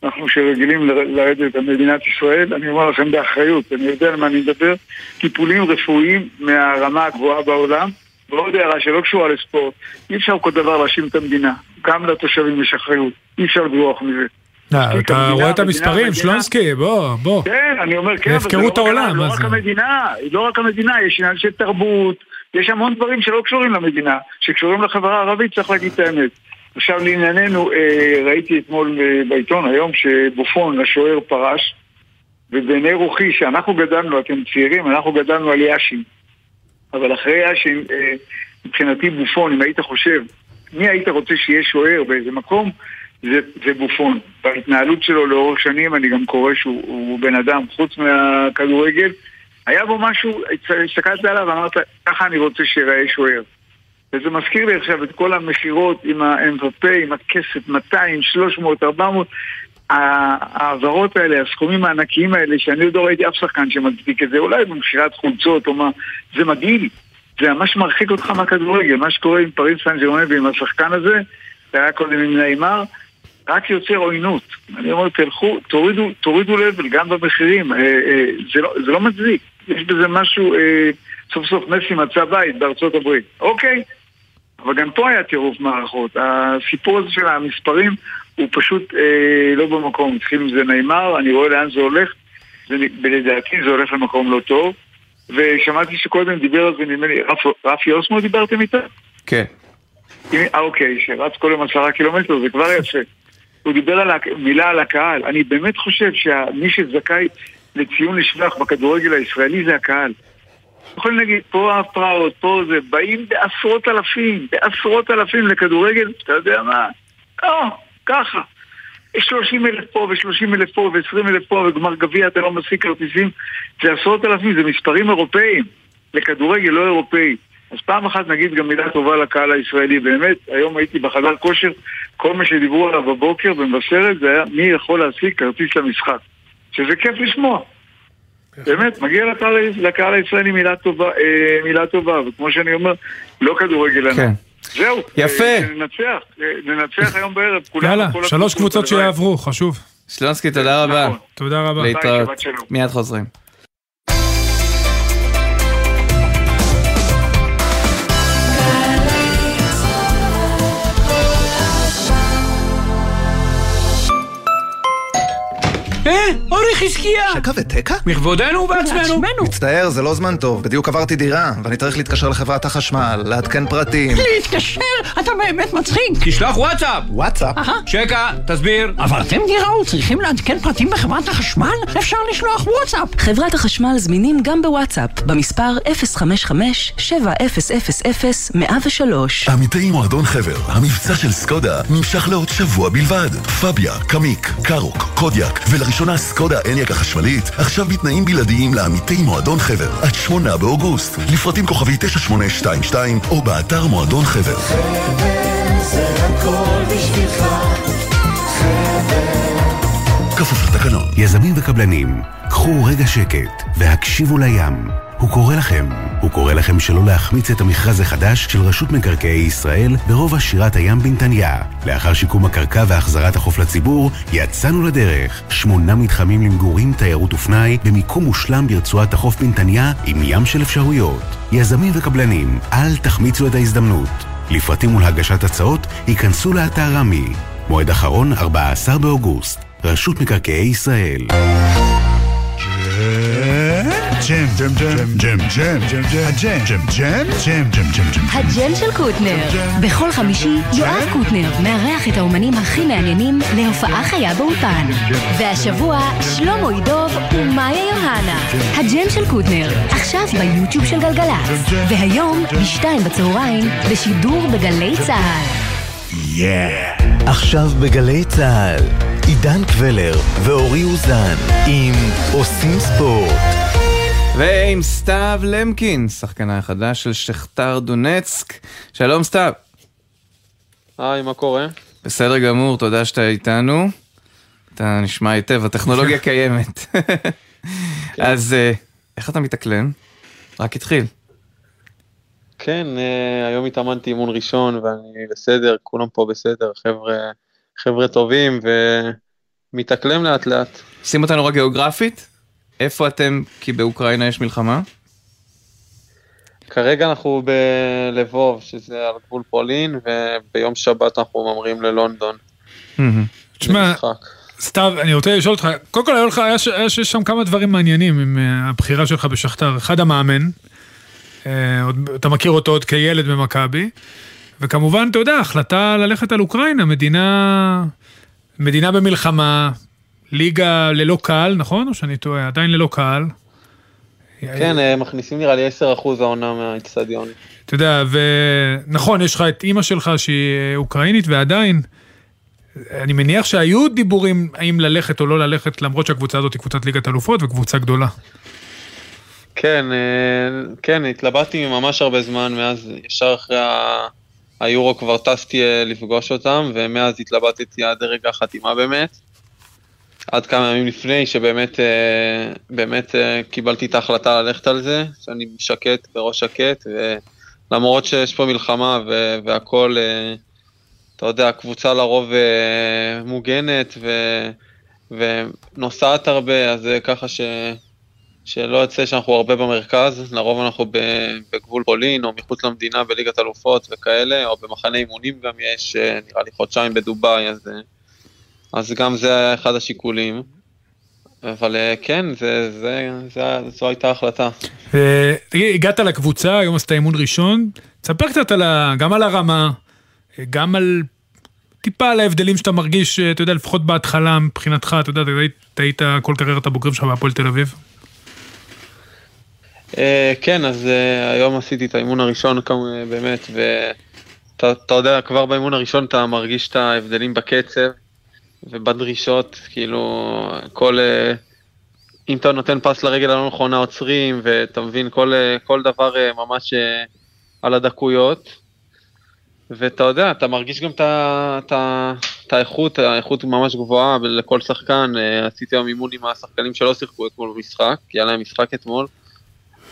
אנחנו שרגילים לרדת במדינת ישראל, אני אומר לכם באחריות, אני יודע על מה אני מדבר, טיפולים רפואיים מהרמה הגבוהה בעולם, ועוד הערה שלא קשורה לספורט, אי אפשר כל דבר להאשים את המדינה, גם לתושבים יש אחריות, אי אפשר לברוח מזה. אה, אתה רואה את המספרים. שלונסקי, בוא, בוא. כן, אני אומר כן, אבל זה לא העולם, לא רק? המדינה, לא רק המדינה, יש עניין של תרבות, יש המון דברים שלא קשורים למדינה, שקשורים לחברה הערבית, צריך להגיד את האמת. עכשיו לענייננו, אה, ראיתי אתמול אה, בעיתון היום שבופון, השוער, פרש, ובעיני רוחי, שאנחנו גדלנו, אתם צעירים, אנחנו גדלנו על יאשין. אבל אחרי יאשין, אה, בופון, אם היית חושב, מי היית רוצה שיהיה שוער באיזה מקום, זה, זה בופון. בהתנהלות שלו לאורך שנים, אני גם קורא שהוא הוא בן אדם, חוץ מהכדורגל, היה בו משהו, הסתכלת עליו ואמרת, ככה אני רוצה שיראה שוער. וזה מזכיר לי עכשיו את כל המכירות עם ה-MVP, עם הכסף, 200, 300, 400, ההעברות האלה, הסכומים הענקיים האלה, שאני עוד לא ראיתי אף שחקן שמצדיק את זה, אולי במכירת חולצות או מה, זה מגעיל. זה ממש מרחיק אותך מהכדורגל, מה שקורה עם פריס סן ג'רמן ועם השחקן הזה, זה היה קודם עם נעימר, רק יוצר עוינות. אני אומר, תלכו, תורידו, תורידו לבל גם במחירים, אה, אה, זה, לא, זה לא מצדיק. יש בזה משהו, אה, סוף סוף מסי מצא בית בארצות הברית. אוקיי, אבל גם פה היה טירוף מערכות. הסיפור הזה של המספרים הוא פשוט אה, לא במקום. התחיל עם זה נעימר, אני רואה לאן זה הולך, ולדעתי זה הולך למקום לא טוב. ושמעתי שקודם דיבר על זה, נדמה לי, רפ, רפי אוסמו דיברתם איתה? כן. אה, אוקיי, שרץ כל יום עשרה קילומטר, זה כבר יפה. הוא דיבר על מילה על הקהל. אני באמת חושב שמי שזכאי לציון לשבח בכדורגל הישראלי זה הקהל. יכולים להגיד, פה הפרעות, פה זה, באים בעשרות אלפים, בעשרות אלפים לכדורגל, אתה יודע מה? לא, ככה. יש 30 אלף פה ו-30 אלף פה ו-20 אלף פה וגמר גביע אתה לא משיג כרטיסים זה עשרות אלפים, זה מספרים אירופאיים לכדורגל לא אירופאי אז פעם אחת נגיד גם מילה טובה לקהל הישראלי באמת, היום הייתי בחדר כושר כל מה שדיברו עליו בבוקר במבשרת זה היה מי יכול להשיג כרטיס למשחק שזה כיף לשמוע באמת, מגיע לקהל, לקהל הישראלי מילה טובה, אה, מילה טובה, וכמו שאני אומר, לא כדורגל. כן. זהו. יפה. אה, ננצח, אה, ננצח היום בערב. כולנו, יאללה, כל שלוש קבוצות הלוואי. שיעברו, חשוב. שלונסקי, תודה רבה. נכון. תודה רבה. להתראות. מיד חוזרים. אה, אורי חזקיה! שקע ותקע? מכבודנו ובעצמנו. מצטער, זה לא זמן טוב. בדיוק עברתי דירה, ואני צריך להתקשר לחברת החשמל, לעדכן פרטים. להתקשר? אתה באמת מצחיק. תשלח וואטסאפ! וואטסאפ? שקע, תסביר. אבל אתם גיראו צריכים לעדכן פרטים בחברת החשמל? אפשר לשלוח וואטסאפ. חברת החשמל זמינים גם בוואטסאפ, במספר 055-7000-103. עמיתי מועדון חבר, המבצע של סקודה נמשך לעוד שבוע בלבד. פביה, קמיק, קארוק, קודיאק, ולראשונה סקודה אניאק החשמלית, עכשיו בתנאים בלעדיים לעמיתי מועדון חבר, עד שמונה באוגוסט, לפרטים כוכבי 9822, או באתר מועדון חבר. כפוף לתקנון. יזמים וקבלנים, קחו רגע שקט והקשיבו לים. הוא קורא לכם. הוא קורא לכם שלא להחמיץ את המכרז החדש של רשות מקרקעי ישראל ברובע שירת הים בנתניה. לאחר שיקום הקרקע והחזרת החוף לציבור, יצאנו לדרך. שמונה מתחמים למגורים, תיירות ופנאי, במיקום מושלם ברצועת החוף בנתניה, עם ים של אפשרויות. יזמים וקבלנים, אל תחמיצו את ההזדמנות. לפרטים ולהגשת הצעות, ייכנסו לאתר רמי. מועד אחרון, 14 באוגוסט. רשות מקרקעי ישראל. ג'ם, ג'ם, ג'ם, ג'ם, ג'ם, ג'ם, הג'ם, ג'ם, ג'ם, ג'ם, ג'ם, ג'ם, ג'ם. הג'ם של קוטנר. בכל חמישי יואב קוטנר מארח את האומנים הכי מעניינים להופעה חיה באולפן. והשבוע שלמה ידוב ומאיה יוהנה. הג'ם של קוטנר, עכשיו ביוטיוב של גלגלצ. והיום בשתיים בצהריים בשידור בגלי צה"ל. עכשיו בגלי צה"ל, עידן קבלר ואורי אוזן עם עושים ספורט. ועם סתיו למקין, שחקנה החדש של שכתר דונצק. שלום סתיו. היי, מה קורה? בסדר גמור, תודה שאתה איתנו. אתה נשמע היטב, הטכנולוגיה קיימת. אז אה, איך אתה מתאקלם? רק התחיל. כן, אה, היום התאמנתי אימון ראשון ואני בסדר, כולם פה בסדר, חבר'ה, חבר'ה טובים ומתאקלם לאט לאט. שים אותנו רק גיאוגרפית, איפה אתם? כי באוקראינה יש מלחמה. כרגע אנחנו בלבוב, שזה על גבול פולין, וביום שבת אנחנו ממריאים ללונדון. תשמע, סתיו, אני רוצה לשאול אותך, קודם כל היה לך, היה ש- היה שיש שם כמה דברים מעניינים עם אה, הבחירה שלך בשכתר. אחד המאמן, אה, אתה מכיר אותו עוד כילד במכבי, וכמובן, אתה יודע, החלטה ללכת על אוקראינה, מדינה, מדינה במלחמה, ליגה ללא קהל, נכון? או שאני טועה? עדיין ללא קהל. כן, אה, מכניסים נראה לי 10% העונה מהאיצטדיון. אתה יודע, ונכון, יש לך את אימא שלך שהיא אה, אוקראינית, ועדיין, אני מניח שהיו דיבורים האם ללכת או לא ללכת, למרות שהקבוצה הזאת היא קבוצת ליגת אלופות וקבוצה גדולה. כן, אה, כן, התלבטתי ממש הרבה זמן, מאז ישר אחרי היורו כבר טסתי לפגוש אותם, ומאז התלבטתי עד רגע החתימה באמת. עד כמה ימים לפני, שבאמת אה, באמת אה, קיבלתי את ההחלטה ללכת על זה, שאני שקט, בראש שקט, ולמרות שיש פה מלחמה ו- והכל, אה, אתה יודע, הקבוצה לרוב מוגנת ו- ונוסעת הרבה, אז זה ככה ש... שלא יוצא שאנחנו הרבה במרכז, לרוב אנחנו בגבול פולין או מחוץ למדינה בליגת אלופות וכאלה, או במחנה אימונים גם יש, אה, נראה לי חודשיים בדובאי, אז, אה, אז גם זה היה אחד השיקולים. אבל אה, כן, זה, זה, זה, זו הייתה ההחלטה. תגיד, הגעת לקבוצה, היום עשית אימון ראשון, תספר קצת על ה, גם על הרמה, גם על טיפה על ההבדלים שאתה מרגיש, אתה יודע, לפחות בהתחלה מבחינתך, אתה יודע, אתה היית כל קריירת הבוגרים שלך בהפועל תל אביב. אה, כן, אז אה, היום עשיתי את האימון הראשון אה, באמת, ואתה אתה יודע, כבר באימון הראשון אתה מרגיש את ההבדלים בקצב ובדרישות, כאילו, כל... אם אתה נותן פס לרגל הלא נכונה עוצרים, ואתה מבין, כל, כל דבר ממש על הדקויות. ואתה יודע, אתה מרגיש גם את האיכות, האיכות ממש גבוהה לכל שחקן. עשיתי היום אימון עם השחקנים שלא שיחקו אתמול במשחק, כי היה להם משחק אתמול.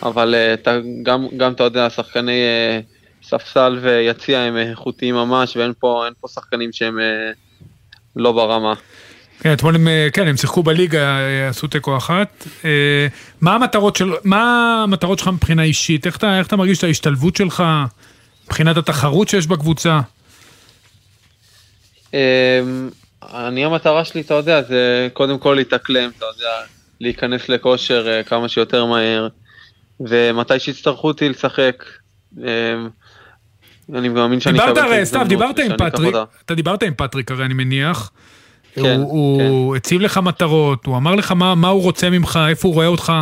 אבל אה, אתה, גם, גם אתה יודע, שחקני אה, ספסל ויציע הם איכותיים ממש, ואין פה, פה שחקנים שהם אה, לא ברמה. כן, אתמול הם, כן, הם שיחקו בליגה, עשו תיקו אחת. מה המטרות של, מה המטרות שלך מבחינה אישית? איך אתה, איך אתה מרגיש את ההשתלבות שלך? מבחינת התחרות שיש בקבוצה? אני המטרה שלי, אתה יודע, זה קודם כל להתאקלם, אתה יודע, להיכנס לכושר כמה שיותר מהר, ומתי שיצטרכו אותי לשחק. אה, אני מאמין שאני דיברת אקבל את הרי, סתיו, דיברת עם פטריק. אתה דיברת עם פטריק הרי, אני מניח. כן, הוא, הוא הציב לך מטרות, הוא אמר לך מה, מה הוא רוצה ממך, איפה הוא רואה אותך.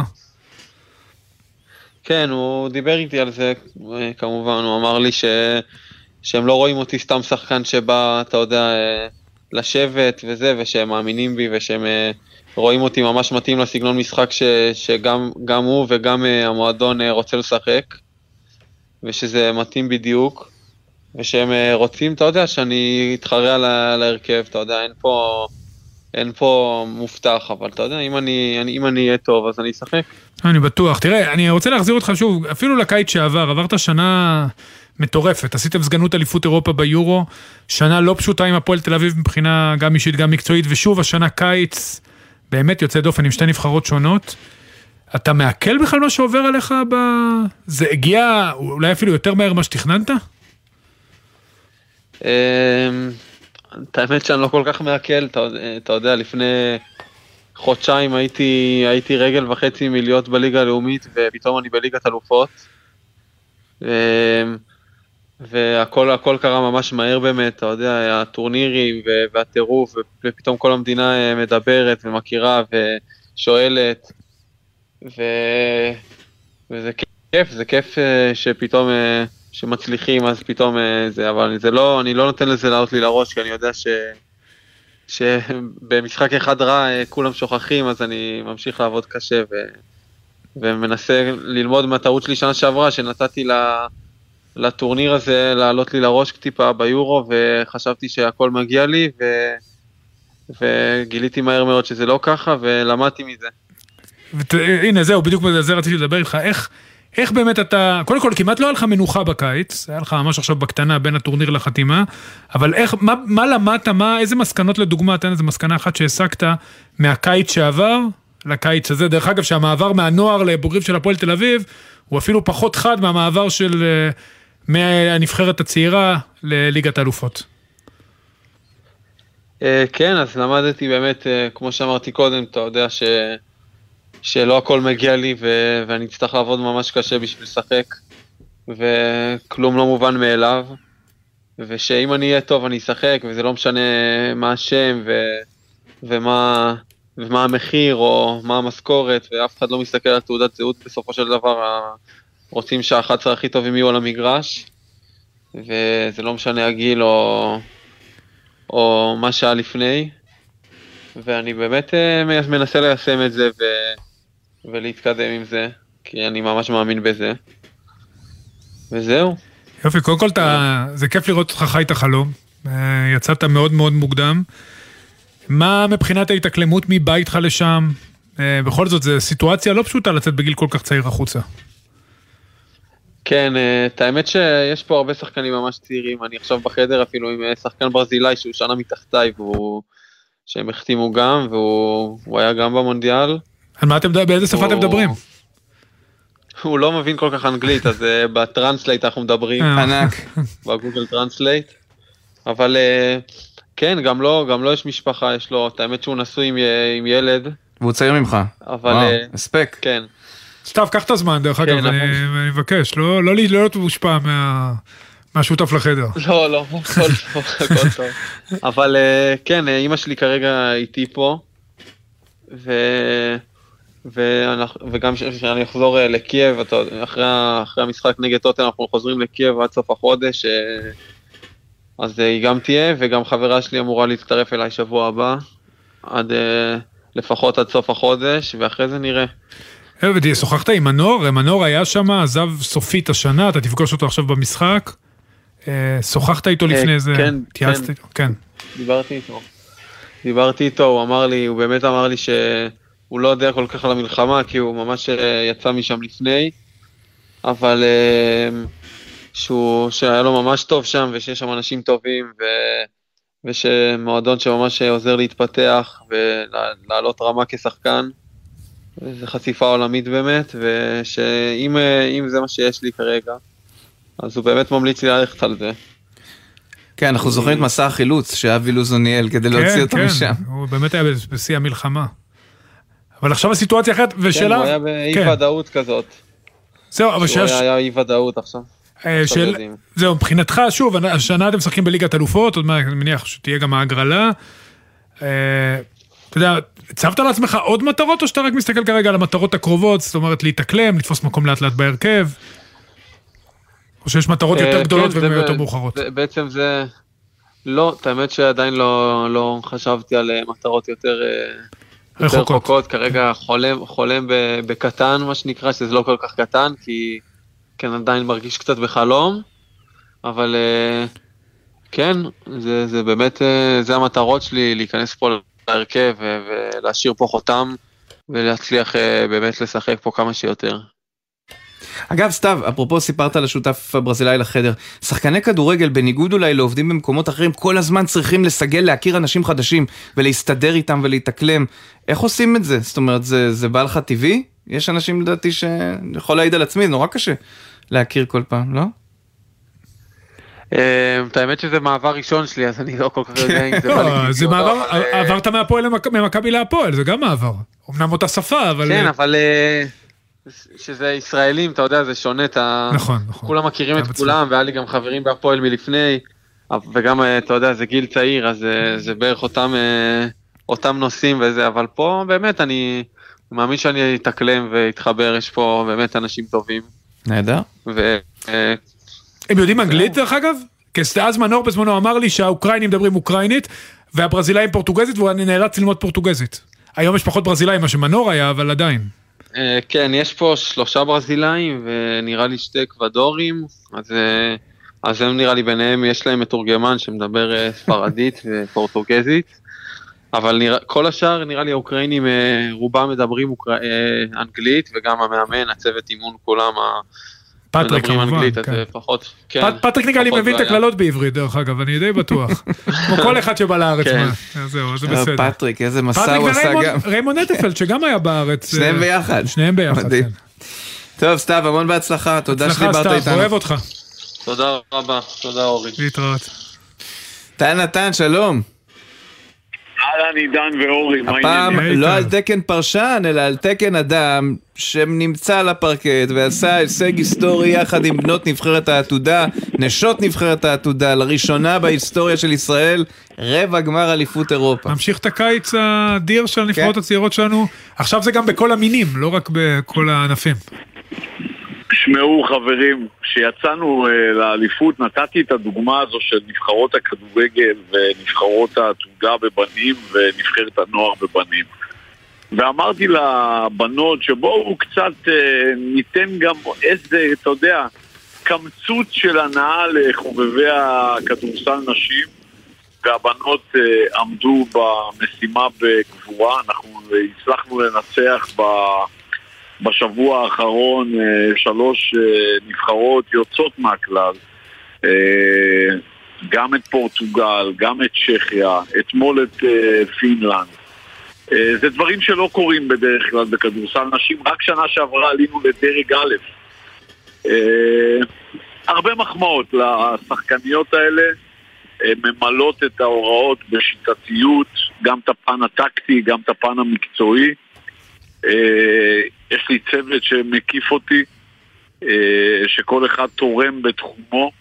כן, הוא דיבר איתי על זה, אה, כמובן, הוא אמר לי ש... שהם לא רואים אותי סתם שחקן שבא, אתה יודע, אה, לשבת וזה, ושהם מאמינים בי, ושהם אה, רואים אותי ממש מתאים לסגנון משחק ש... שגם גם הוא וגם אה, המועדון אה, רוצה לשחק, ושזה מתאים בדיוק, ושהם אה, רוצים, אתה יודע, שאני אתחרה על. על ההרכב, אתה יודע, אין פה... אין פה מובטח, אבל אתה יודע, אם אני, אני, אם אני אהיה טוב, אז אני אשחק. אני בטוח. תראה, אני רוצה להחזיר אותך שוב, אפילו לקיץ שעבר, עברת שנה מטורפת. עשיתם סגנות אליפות אירופה ביורו, שנה לא פשוטה עם הפועל תל אביב מבחינה גם אישית, גם מקצועית, ושוב השנה קיץ באמת יוצא דופן עם שתי נבחרות שונות. אתה מעכל בכלל מה שעובר עליך ב... זה הגיע אולי אפילו יותר מהר ממה שתכננת? אמ, את האמת שאני לא כל כך מעכל, אתה, יודע, לפני חודשיים הייתי, הייתי רגל וחצי מלהיות בליגה הלאומית ופתאום אני בליגת אלופות. והכל הכל קרה ממש מהר באמת, אתה יודע, הטורנירים והטירוף, ופתאום כל המדינה אה, מדברת ומכירה ושואלת, ו- וזה כיף, זה כיף אה, שפתאום, אה, שמצליחים, אז פתאום זה, אבל זה לא, אני לא נותן לזה לעלות לי לראש, כי אני יודע ש... שבמשחק אחד רע כולם שוכחים, אז אני ממשיך לעבוד קשה ו... ומנסה ללמוד מהטעות שלי שנה שעברה, שנתתי ל... לטורניר הזה לעלות לי לראש טיפה ביורו, וחשבתי שהכל מגיע לי, ו... וגיליתי מהר מאוד שזה לא ככה, ולמדתי מזה. ות- הנה זהו, בדיוק על זה רציתי לדבר איתך, איך, איך באמת אתה, קודם כל כמעט לא היה לך מנוחה בקיץ, היה לך ממש עכשיו בקטנה בין הטורניר לחתימה, אבל איך, מה, מה למדת, מה, איזה מסקנות לדוגמה, תן איזה מסקנה אחת שהסקת מהקיץ שעבר לקיץ הזה, דרך אגב שהמעבר מהנוער לבוגרים של הפועל תל אביב, הוא אפילו פחות חד מהמעבר של, אה, מהנבחרת הצעירה לליגת האלופות. אה, כן, אז למדתי באמת, אה, כמו שאמרתי קודם, אתה יודע ש... שלא הכל מגיע לי ו... ואני אצטרך לעבוד ממש קשה בשביל לשחק, וכלום לא מובן מאליו, ושאם אני אהיה טוב אני אשחק, וזה לא משנה מה השם ו... ומה... ומה המחיר או מה המשכורת, ואף אחד לא מסתכל על תעודת זהות בסופו של דבר, רוצים שה-11 הכי טובים יהיו על המגרש, וזה לא משנה הגיל או, או מה שהיה לפני, ואני באמת אה, מנסה ליישם את זה ו, ולהתקדם עם זה, כי אני ממש מאמין בזה. וזהו. יופי, קודם כל אתה, זה כיף לראות אותך חי את החלום. אה, יצאת מאוד מאוד מוקדם. מה מבחינת ההתאקלמות מביתך לשם? אה, בכל זאת, זו סיטואציה לא פשוטה לצאת בגיל כל כך צעיר החוצה. כן, אה, את האמת שיש פה הרבה שחקנים ממש צעירים, אני עכשיו בחדר אפילו עם אה, שחקן ברזילאי שהוא שנה מתחתיי, והוא... שהם החתימו גם, והוא הוא היה גם במונדיאל. על מה אתם, באיזה שפה אתם מדברים? הוא לא מבין כל כך אנגלית, אז אה, ב translate אנחנו מדברים. אה. ענק. ב Google Translate. אבל כן, גם לו, גם לו יש משפחה, יש לו, את האמת שהוא נשוי עם, עם ילד, והוא צעיר ממך. אבל... וואו, הספק. כן. סתיו, קח את הזמן, דרך כן, אגב, אני אבל- אני מבקש, לא לא להיות מושפע מה- מהשותף לחדר. לא, לא, הכל טוב, הכל טוב. אבל אה, כן, אה, אימא שלי כרגע איתי פה, ו... ואנחנו, וגם כשאני אחזור אה, לקייב, אתה, אחרי, אחרי המשחק נגד טוטן אנחנו חוזרים לקייב עד סוף החודש, אז היא גם תהיה, וגם חברה שלי אמורה להצטרף אליי שבוע הבא, עד, לפחות עד סוף החודש, ואחרי זה נראה. שוחחת עם מנור? מנור היה שם, עזב סופית השנה, אתה תפגוש אותו עכשיו במשחק. אה, שוחחת איתו אה, לפני זה? כן, התייעצת כן. איתו? כן. דיברתי איתו. דיברתי איתו, הוא אמר לי, הוא באמת אמר לי שהוא לא יודע כל כך על המלחמה, כי הוא ממש אה, יצא משם לפני, אבל שהוא, שהיה לו ממש טוב שם, ושיש שם אנשים טובים, ו, ושמועדון שממש עוזר להתפתח ולעלות רמה כשחקן. זו חשיפה עולמית באמת, ושאם אה, אם זה מה שיש לי כרגע, אז הוא באמת ממליץ לי ללכת על זה. כן, אנחנו זוכרים את מסע החילוץ שאבי לוזון ניהל כדי להוציא אותו משם. כן, הוא באמת היה בשיא המלחמה. אבל עכשיו הסיטואציה אחרת, ושאלה... כן, הוא היה באי כן. ודאות כזאת. זהו, אבל שאלה... היה אי ודאות עכשיו. אה, של... זהו, מבחינתך, שוב, השנה אתם משחקים בליגת אלופות, עוד מעט אני מניח שתהיה גם ההגרלה. אה, אתה יודע, הצבת לעצמך עוד מטרות, או שאתה רק מסתכל כרגע על המטרות הקרובות, זאת אומרת להתאקלם, לתפוס מקום לאט לאט בהרכב? או שיש מטרות אה, יותר גדולות כן, זה ויותר ב- מאוחרות? בעצם זה... לא, את האמת שעדיין לא, לא חשבתי על אה, מטרות יותר, אה, יותר רחוקות. כרגע חולם, חולם בקטן, מה שנקרא, שזה לא כל כך קטן, כי כן, עדיין מרגיש קצת בחלום, אבל אה, כן, זה, זה באמת, אה, זה המטרות שלי, להיכנס פה להרכב ו- ולהשאיר פה חותם, ולהצליח אה, באמת לשחק פה כמה שיותר. אגב, סתיו, אפרופו סיפרת על השותף הברזילאי לחדר, שחקני כדורגל, בניגוד אולי לעובדים במקומות אחרים, כל הזמן צריכים לסגל להכיר אנשים חדשים ולהסתדר איתם ולהתאקלם. איך עושים את זה? זאת אומרת, זה, זה בא לך טבעי? יש אנשים לדעתי שאני יכול להעיד על עצמי, זה נורא קשה להכיר כל פעם, לא? אה, את האמת שזה מעבר ראשון שלי, אז אני לא כל כך יודע אם זה בא לי לא, זה טבעי או לא, מעבר, אה, עברת מהפועל ממכבי להפועל, זה גם מעבר. אמנם אותה שפה, אבל... כן, אבל אה, שזה ישראלים, אתה יודע, זה שונה, אתה... נכון, נכון. כולם מכירים את. כולם, והיה לי גם חברים בהפועל מלפני, וגם, אה, אתה יודע, זה גיל צעיר, אז אה, זה בערך אותם, אותם נושאים וזה, אבל פה באמת אני מאמין שאני אתאקלם ואתחבר, יש פה באמת אנשים טובים. נהדר. הם יודעים אנגלית דרך אגב? כי אז מנור בזמנו אמר לי שהאוקראינים מדברים אוקראינית והברזילאים פורטוגזית ואני נאלץ ללמוד פורטוגזית. היום יש פחות ברזילאים מה שמנור היה, אבל עדיין. אה, כן, יש פה שלושה ברזילאים ונראה לי שתי אקוודורים, אז, אה, אז הם נראה לי ביניהם, יש להם מתורגמן שמדבר אה, ספרדית ופורטוגזית, אבל נראה, כל השאר נראה לי האוקראינים רובם מדברים אוקרא... אנגלית וגם המאמן, הצוות אימון כולם. פטריק כמובן, כן. אה, כן. פט- פטריק נראה לי מבין את. הקללות בעברית, דרך אגב, אני די בטוח. כמו כל אחד שבא לארץ. כן. מה, אז זהו, זה אה, בסדר. פטריק, איזה מסע פטריק הוא עשה גם. ריימונד נטפלד, שגם היה בארץ. שניהם אה, ביחד. שניהם ביחד, מדהים. כן. טוב, סתיו, המון בהצלחה, תודה הצלחה, שדיברת סתיו, איתנו. אוהב אותך. תודה רבה, תודה אורי. להתראות. טל נתן, שלום. אהלן עידן ואורי, מה הפעם העניינים? לא על תקן פרשן, אלא על תקן אדם שנמצא על הפרקט ועשה הישג היסטורי יחד עם בנות נבחרת העתודה, נשות נבחרת העתודה, לראשונה בהיסטוריה של ישראל, רבע גמר אליפות אירופה. ממשיך את הקיץ האדיר של כן. הנבחרות הצעירות שלנו. עכשיו זה גם בכל המינים, לא רק בכל הענפים. שמעו חברים, כשיצאנו אה, לאליפות נתתי את הדוגמה הזו של נבחרות הכדורגל ונבחרות העתודה בבנים ונבחרת הנוער בבנים. ואמרתי לבנות שבואו קצת אה, ניתן גם איזה, אתה יודע, קמצוץ של הנאה לחובבי הכדורסל נשים והבנות אה, עמדו במשימה בגבורה, אנחנו הצלחנו לנצח ב... בשבוע האחרון אה, שלוש אה, נבחרות יוצאות מהכלל. אה, גם את פורטוגל, גם את צ'כיה, אתמול את פינלנד. זה דברים שלא קורים בדרך כלל בכדורסל נשים, רק שנה שעברה עלינו לדרג א'. הרבה מחמאות לשחקניות האלה, אה, ממלאות את ההוראות בשיטתיות, גם את הפן הטקטי, גם את הפן המקצועי. אה, יש לי צוות שמקיף אותי, אה, שכל אחד תורם בתחומו,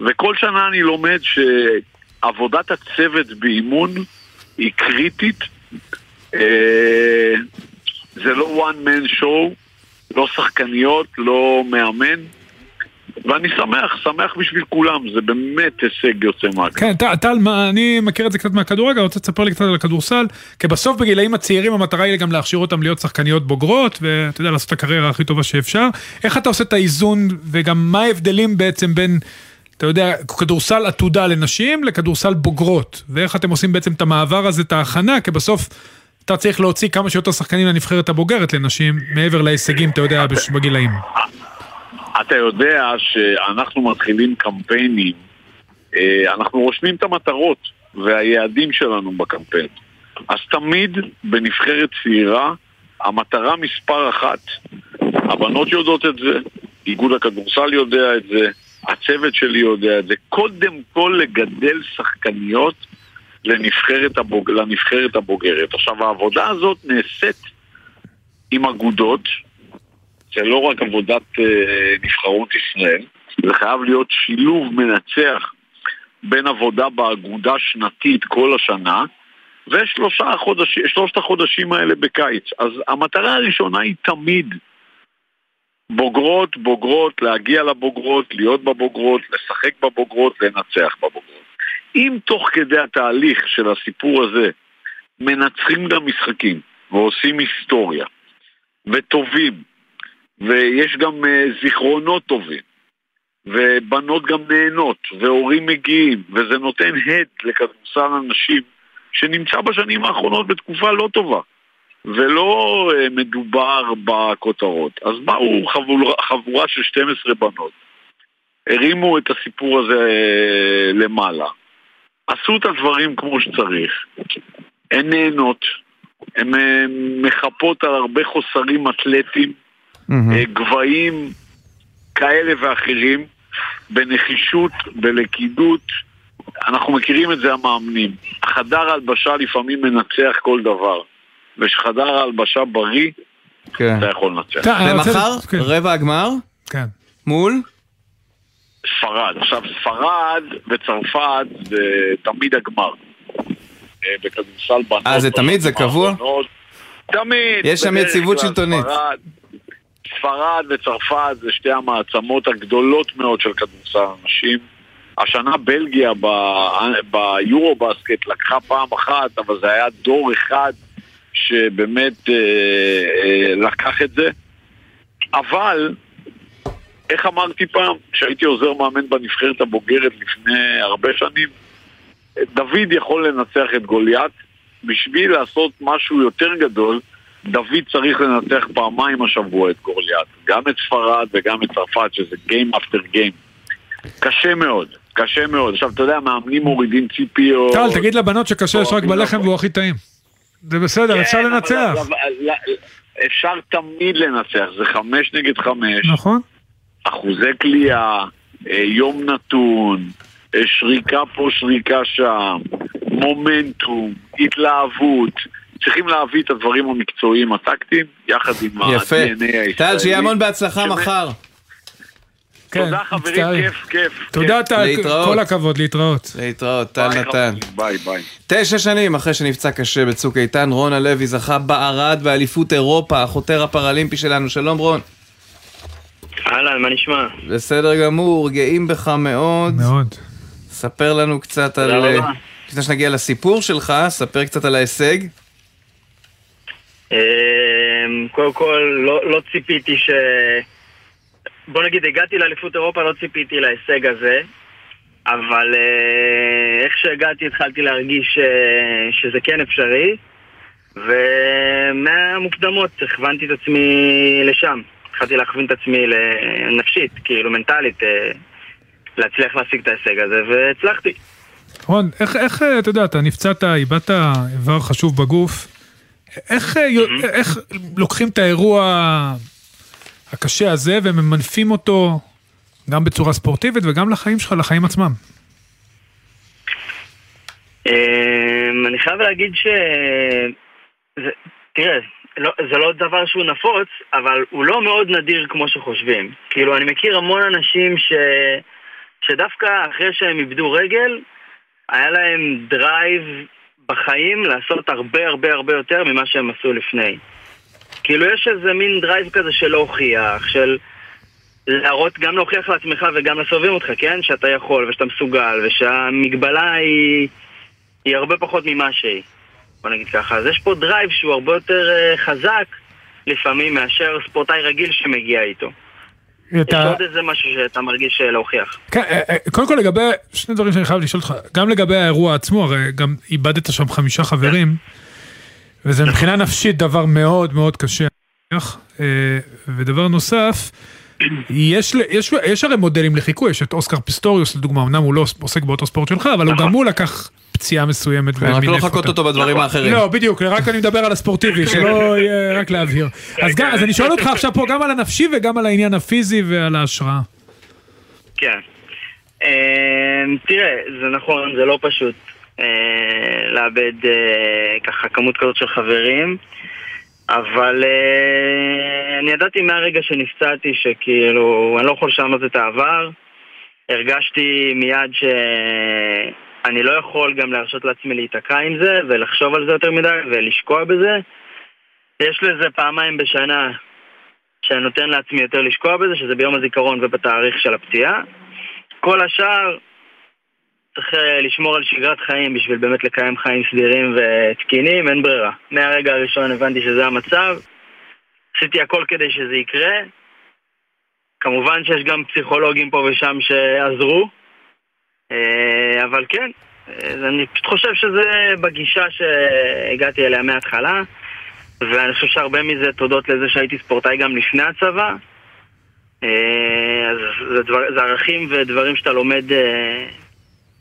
וכל שנה אני לומד שעבודת הצוות באימון היא קריטית. אה, זה לא one man show, לא שחקניות, לא מאמן, ואני שמח, שמח בשביל כולם, זה באמת הישג יוצא מהכלל. כן, טל, אני מכיר את זה קצת מהכדורגל, רוצה לספר לי קצת על הכדורסל, כי בסוף בגילאים הצעירים המטרה היא גם להכשיר אותם להיות שחקניות בוגרות, ואתה יודע, לעשות את הקריירה הכי טובה שאפשר. איך אתה עושה את האיזון, וגם מה ההבדלים בעצם בין, אתה יודע, כדורסל עתודה לנשים לכדורסל בוגרות, ואיך אתם עושים בעצם את המעבר הזה, את ההכנה, כי בסוף אתה צריך להוציא כמה שיותר שחקנים לנבחרת הבוגרת לנשים, מעבר להישגים, אתה יודע, בגילאים. אתה יודע שאנחנו מתחילים קמפיינים, אה, אנחנו רושמים את המטרות והיעדים שלנו בקמפיין. אז תמיד בנבחרת צעירה, המטרה מספר אחת, הבנות יודעות את זה, איגוד הכדורסל יודע את זה, הצוות שלי יודע את זה, קודם כל לגדל שחקניות לנבחרת, הבוג... לנבחרת הבוגרת. עכשיו העבודה הזאת נעשית עם אגודות, זה לא רק עבודת אה, נבחרות ישראל, זה חייב להיות שילוב מנצח בין עבודה באגודה שנתית כל השנה ושלושה חודשים, שלושת החודשים האלה בקיץ. אז המטרה הראשונה היא תמיד בוגרות, בוגרות, להגיע לבוגרות, להיות בבוגרות, לשחק בבוגרות, לנצח בבוגרות. אם תוך כדי התהליך של הסיפור הזה מנצחים גם משחקים ועושים היסטוריה וטובים ויש גם uh, זיכרונות טובים ובנות גם נהנות והורים מגיעים וזה נותן הד לכדורסל הנשים שנמצא בשנים האחרונות בתקופה לא טובה ולא uh, מדובר בכותרות. אז באו חבורה, חבורה של 12 בנות, הרימו את הסיפור הזה uh, למעלה, עשו את הדברים כמו שצריך, הן נהנות, הן מחפות על הרבה חוסרים אתלטיים אה, גבהים כאלה ואחרים, בנחישות, בלכידות. אנחנו מכירים את זה המאמנים. החדר הלבשה לפעמים מנצח כל דבר, וכשחדר ההלבשה בריא, כן. אתה יכול לנצח. ומחר, רבע הגמר? כן. מול? ספרד. עכשיו, ספרד וצרפת זה תמיד הגמר. אה, בכדורסל בנות. אה, זה תמיד? זה קבוע? האחרונות. תמיד. יש שם יציבות שלטונית. ספרד, ספרד וצרפת זה שתי המעצמות הגדולות מאוד של כדורסל הנשים. השנה בלגיה ב- לקחה פעם אחת, אבל זה היה דור אחד שבאמת אה, אה, לקח את זה. אבל, איך אמרתי פעם, כשהייתי עוזר מאמן בנבחרת הבוגרת לפני הרבה שנים, דוד יכול לנצח את גוליית, בשביל לעשות משהו יותר גדול, דוד צריך לנצח פעמיים השבוע את גוליית. גם את ספרד וגם את צרפת, שזה Game after Game. קשה מאוד, קשה מאוד. עכשיו, אתה יודע, מאמנים מורידים ציפיות. טל, תגיד לבנות שקשה יש רק בלחם והוא הכי טעים. זה בסדר, אפשר כן, לנצח. אבל- אפשר תמיד לנצח, זה חמש נגד חמש. נכון. אחוזי כליאה, אה, יום נתון, אה, שריקה פה, שריקה שם, מומנטום, התלהבות. צריכים להביא את הדברים המקצועיים הטקטיים, יחד עם יפה. ה-DNA הישראלי. טל, שיהיה המון בהצלחה מחר. תודה חברים. כיף, כיף. תודה. טל. כל הכבוד, להתראות. להתראות, טל נתן. ביי ביי. תשע שנים אחרי שנפצע קשה בצוק איתן, רון הלוי זכה בערד באליפות אירופה, החותר הפראלימפי שלנו. שלום רון. אהלן, מה נשמע? בסדר גמור, גאים בך מאוד. מאוד. ספר לנו קצת על... תודה רבה. לפני שנגיע לסיפור שלך, ספר קצת על ההישג. אמ, קודם כל, לא, לא ציפיתי ש... בוא נגיד, הגעתי לאליפות אירופה, לא ציפיתי להישג הזה, אבל אה, איך שהגעתי התחלתי להרגיש אה, שזה כן אפשרי, ומהמוקדמות הכוונתי את עצמי לשם. התחלתי להכווין את עצמי נפשית, כאילו מנטלית, אה, להצליח להשיג את ההישג הזה, והצלחתי. רון, איך, איך, אתה יודע, אתה נפצעת, איבדת איבר חשוב בגוף, איך, אה, איך לוקחים את האירוע הקשה הזה וממנפים אותו גם בצורה ספורטיבית וגם לחיים שלך, לחיים עצמם? אמ, אני חייב להגיד ש... זה, תראה, לא, זה לא דבר שהוא נפוץ, אבל הוא לא מאוד נדיר כמו שחושבים. כאילו, אני מכיר המון אנשים ש... שדווקא אחרי שהם איבדו רגל, היה להם drive בחיים לעשות הרבה הרבה הרבה יותר ממה שהם עשו לפני. כאילו, יש איזה מין drive כזה של להוכיח, של להראות, גם להוכיח לעצמך וגם לסובבים אותך, כן? שאתה יכול ושאתה מסוגל ושהמגבלה היא, היא הרבה פחות ממה שהיא. בוא נגיד ככה. אז יש פה drive שהוא הרבה יותר אה, חזק לפעמים מאשר ספורטאי רגיל שמגיע איתו. יש אתה, עוד איזה משהו שאתה מרגיש אה, להוכיח. כן, אה, אה, קודם כל לגבי, שני דברים שאני חייב לשאול אותך, גם לגבי האירוע עצמו, הרי גם איבדת שם חמישה חברים, וזה מבחינה נפשית דבר מאוד מאוד קשה. ודבר נוסף, יש, יש, יש הרי מודלים לחיקוי, יש את אוסקר פיסטוריוס לדוגמה, אמנם הוא לא עוסק באותו ספורט שלך, אבל הוא גם הוא לקח פציעה מסוימת. כן, רק לא לחקות אותה. אותו בדברים האחרים. לא, בדיוק, רק אני מדבר על הספורטיבי, שלא יהיה, רק להבהיר. אז גם- אז אני שואל אותך עכשיו פה גם על הנפשי וגם על העניין הפיזי ועל ההשראה. כן. אה, תראה, זה נכון, זה לא פשוט אה, לאבד אה, ככה כמות כזאת של חברים, אבל אה, אני ידעתי מהרגע שנפצעתי שכאילו, אני לא יכול לשנות את העבר. הרגשתי מיד שאני לא יכול גם להרשות לעצמי להיתקע עם זה ולחשוב על זה יותר מדי ולשקוע בזה. יש לזה פעמיים בשנה שאני נותן לעצמי יותר לשקוע בזה, שזה ביום הזיכרון ובתאריך של הפציעה. כל השאר צריך אה, לשמור על שגרת חיים בשביל באמת לקיים חיים סדירים ותקינים, אין ברירה. מהרגע הראשון הבנתי שזה המצב, עשיתי הכל כדי שזה יקרה. כמובן שיש גם פסיכולוגים פה ושם שעזרו, אה, אבל כן, אה, אני פשוט חושב שזה בגישה שהגעתי אליה מההתחלה. ואני חושב שהרבה מזה תודות לזה שהייתי ספורטאי גם לפני הצבא. אז זה, דבר, זה ערכים ודברים שאתה לומד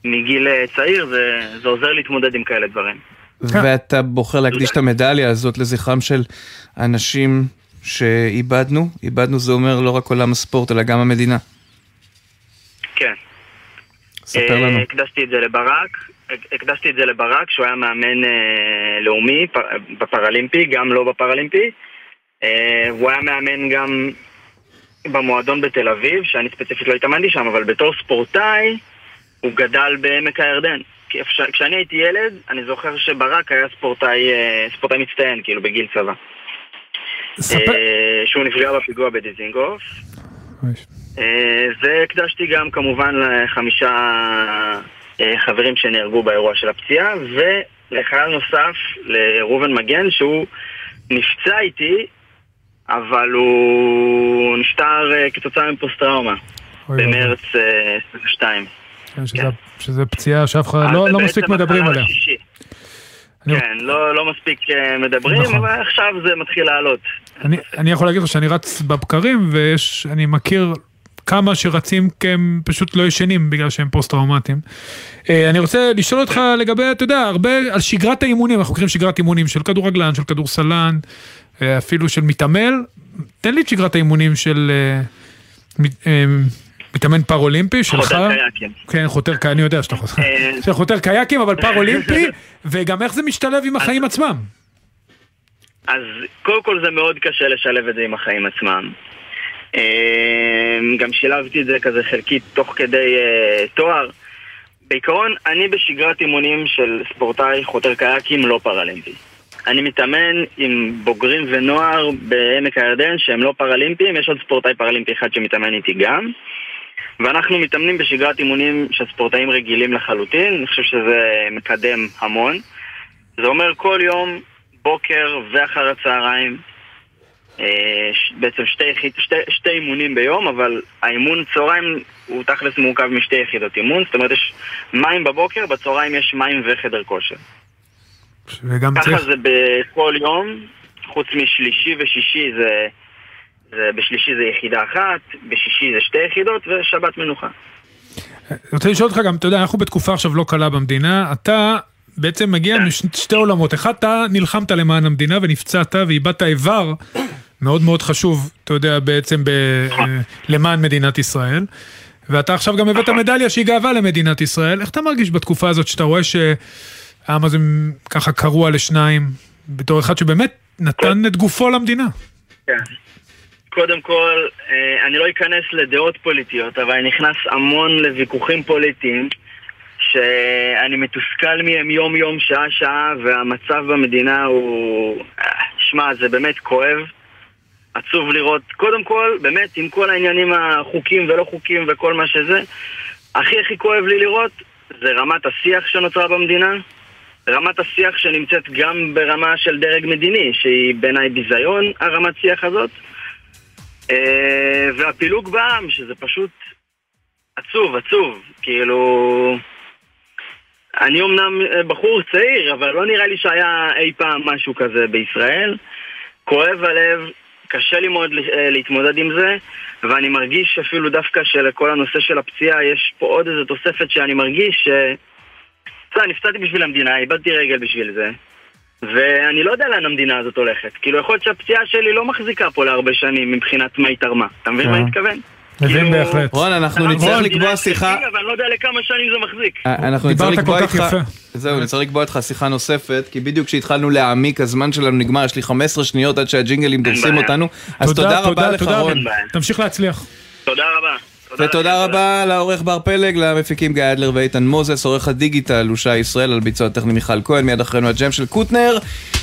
מגיל אה, צעיר, זה, זה עוזר להתמודד עם כאלה דברים. ואתה בוחר להקדיש את המדליה הזאת לזכרם של אנשים שאיבדנו. איבדנו זה אומר לא רק עולם הספורט, אלא גם המדינה. כן. ספר לנו. אה, הקדשתי את זה לברק, הקדשתי את זה לברק, שהוא היה מאמן אה, לאומי פ, בפראלימפי, גם לא בפראלימפי. אה, הוא היה מאמן גם במועדון בתל אביב, שאני ספציפית לא התאמנתי שם, אבל בתור ספורטאי הוא גדל בעמק הירדן. אפשר, כשאני הייתי ילד, אני זוכר שברק היה ספורטאי, אה, ספורטאי מצטיין, כאילו בגיל צבא. אה, שהוא נפגע בפיגוע בדיזינגוף. אה, והקדשתי גם כמובן לחמישה חברים שנהרגו באירוע של הפציעה, ולחייל נוסף, לראובן מגן, שהוא נפצע איתי, אבל הוא נפטר אה, כתוצאה מפוסט-טראומה, במרץ אה, 22. כן, שזה- שזה פציעה שאף אחד לא אז לא זה מספיק מדברים עליה. השישי. כן, לא, לא מספיק אה, מדברים, נכון. אבל עכשיו זה מתחיל לעלות. אני, אני יכול להגיד לך שאני רץ בבקרים, ויש, אני מכיר כמה שרצים כי הם פשוט לא ישנים בגלל שהם פוסט-טראומטיים. אה, אני רוצה לשאול אותך לגבי, אתה יודע, הרבה על שגרת האימונים, אנחנו מכירים שגרת אימונים של כדורגלן, של כדורסלן, אה, אפילו של מתעמל. תן לי את שגרת האימונים של אה, אה, מתאמן פר-אולימפי שלך. חותר קייקים. כן, חותר קייקים, אני יודע שאתה חותר. אה, חותר קייקים, אבל פר-אולימפי, וגם איך זה משתלב עם החיים עצמם. אז קודם כל זה מאוד קשה לשלב את זה עם החיים עצמם. אה, גם שילבתי את זה כזה חלקית תוך כדי אה, תואר. בעיקרון, אני בשגרת אימונים של ספורטאי חותר קייקים לא פראלימפי. אני מתאמן עם בוגרים ונוער בעמק הירדן שהם לא פראלימפיים, יש עוד ספורטאי פראלימפי אחד שמתאמן איתי גם. ואנחנו מתאמנים בשגרת אימונים של ספורטאים רגילים לחלוטין, אני חושב שזה מקדם המון. זה אומר כל יום, בוקר ואחר הצהריים, אה, בעצם שתי, יחיד, שתי, שתי אימונים ביום, אבל האימון צהריים הוא תכלס מורכב משתי יחידות אימון, זאת אומרת יש מים בבוקר, בצהריים יש מים וחדר כושר. ככה צריך... זה בכל יום, חוץ משלישי ושישי זה בשלישי זה יחידה אחת, בשישי זה שתי יחידות ושבת מנוחה. אני רוצה לשאול אותך גם, אתה יודע, אנחנו בתקופה עכשיו לא קלה במדינה, אתה בעצם מגיע משתי עולמות, אחד, אתה נלחמת למען המדינה ונפצעת ואיבדת איבר מאוד מאוד חשוב, אתה יודע, בעצם ב, אה, למען מדינת ישראל, ואתה עכשיו גם הבאת מדליה שהיא גאווה למדינת ישראל, איך אתה מרגיש בתקופה הזאת שאתה רואה שהעם הזה ככה קרוע לשניים, בתור אחד שבאמת נתן את גופו למדינה? כן. קודם כל, אה, אני לא אכנס לדעות פוליטיות, אבל אני נכנס המון לוויכוחים פוליטיים שאני מתוסכל מהם יום-יום, שעה-שעה, והמצב במדינה הוא... שמע, זה באמת כואב. עצוב לראות, קודם כל, באמת, עם כל העניינים החוקים ולא חוקים וכל מה שזה, הכי הכי כואב לי לראות זה רמת השיח שנוצרה במדינה, רמת השיח שנמצאת גם ברמה של דרג מדיני, שהיא בעיניי ביזיון, הרמת שיח הזאת, והפילוג בעם, שזה פשוט עצוב, עצוב, כאילו... אני אמנם אה, בחור צעיר, אבל לא נראה לי שהיה אי פעם משהו כזה בישראל. כואב הלב, קשה לי מאוד אה, להתמודד עם זה, ואני מרגיש אפילו דווקא שלכל הנושא של הפציעה יש פה עוד איזו תוספת שאני מרגיש ש... יודע, נפצעתי בשביל המדינה, איבדתי רגל בשביל זה, ואני לא יודע לאן המדינה הזאת הולכת. כאילו, יכול להיות שהפציעה שלי לא מחזיקה פה להרבה שנים מבחינת מה היא תרמה. אתה מבין מה אני מתכוון? מבין כאילו- בהחלט. רון, אנחנו אנחנו נצטרך לקבוע שיחה... אבל אני לא יודע לכמה שנים זה מחזיק. אה, אנחנו נצטרך דיברת לקבוע כל כך איתך, יפה. זהו, נצטרך לקבוע איתך שיחה נוספת, כי בדיוק כשהתחלנו להעמיק הזמן שלנו נגמר, יש לי 15 שניות עד שהג'ינגלים דורסים. אותנו, אז תודה רבה לך רון. תמשיך להצליח. תודה רבה. ותודה רבה לעורך בר פלג, למפיקים גיא אדלר ואיתן מוזס, עורך הדיגיטל הוא שי ישראל, על ביצוע הטכני מיכל כהן, מיד אחרינו הג'ם של קוטנר.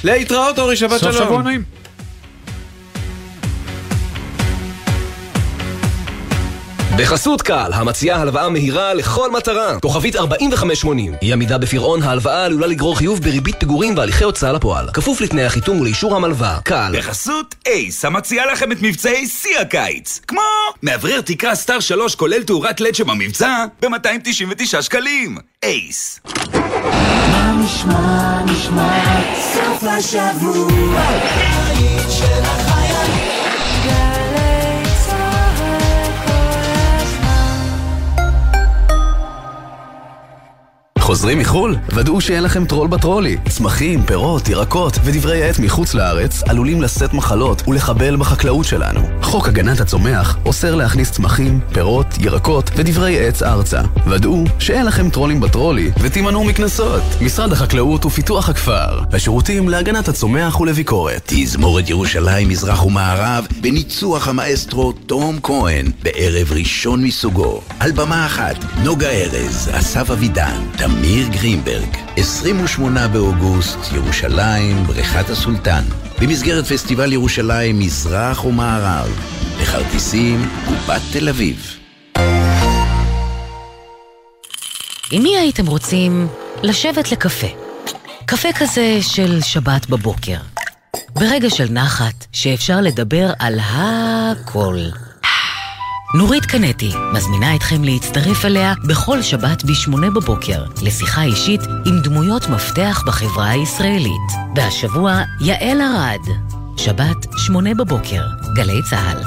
להתראות אורי, שבת סוף שלום. שבוע נעים. בחסות קל, המציעה הלוואה מהירה לכל מטרה. כוכבית 4580. אי עמידה בפירעון ההלוואה עלולה לגרור חיוב בריבית פיגורים והליכי הוצאה לפועל. כפוף לתנאי החיתום ולאישור המלווה. קל. בחסות אייס, המציעה לכם את מבצעי שיא הקיץ. כמו מאוורר תקרה סטאר 3 כולל תאורת לד שבמבצע ב-299 שקלים. אייס. מה נשמע, נשמע, סוף השבוע, חוזרים מחו"ל? ודאו שאין לכם טרול בטרולי. צמחים, פירות, ירקות ודברי עט מחוץ לארץ עלולים לשאת מחלות ולחבל בחקלאות שלנו. חוק הגנת הצומח אוסר להכניס צמחים, פירות, ירקות ודברי עץ ארצה. ודאו שאין לכם טרולים בטרולי ותימנעו מקנסות. משרד החקלאות ופיתוח הכפר. השירותים להגנת הצומח ולביקורת. תזמורת ירושלים מזרח ומערב בניצוח המאסטרו תום כהן בערב ראשון מסוגו. על במה אחת, נוגה ארז, אסף אבידן, תמיר גרינברג. 28 באוגוסט, ירושלים, בריכת הסולטן. במסגרת פסטיבל ירושלים מזרח ומערב. לכרטיסים, קופת תל אביב. עם מי הייתם רוצים לשבת לקפה? קפה כזה של שבת בבוקר. ברגע של נחת, שאפשר לדבר על הכל. נורית קנטי מזמינה אתכם להצטרף אליה בכל שבת ב-8 בבוקר לשיחה אישית עם דמויות מפתח בחברה הישראלית. והשבוע יעל ארד, שבת, 8 בבוקר, גלי צה"ל.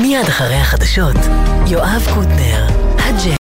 מיד אחרי החדשות, יואב קוטנר.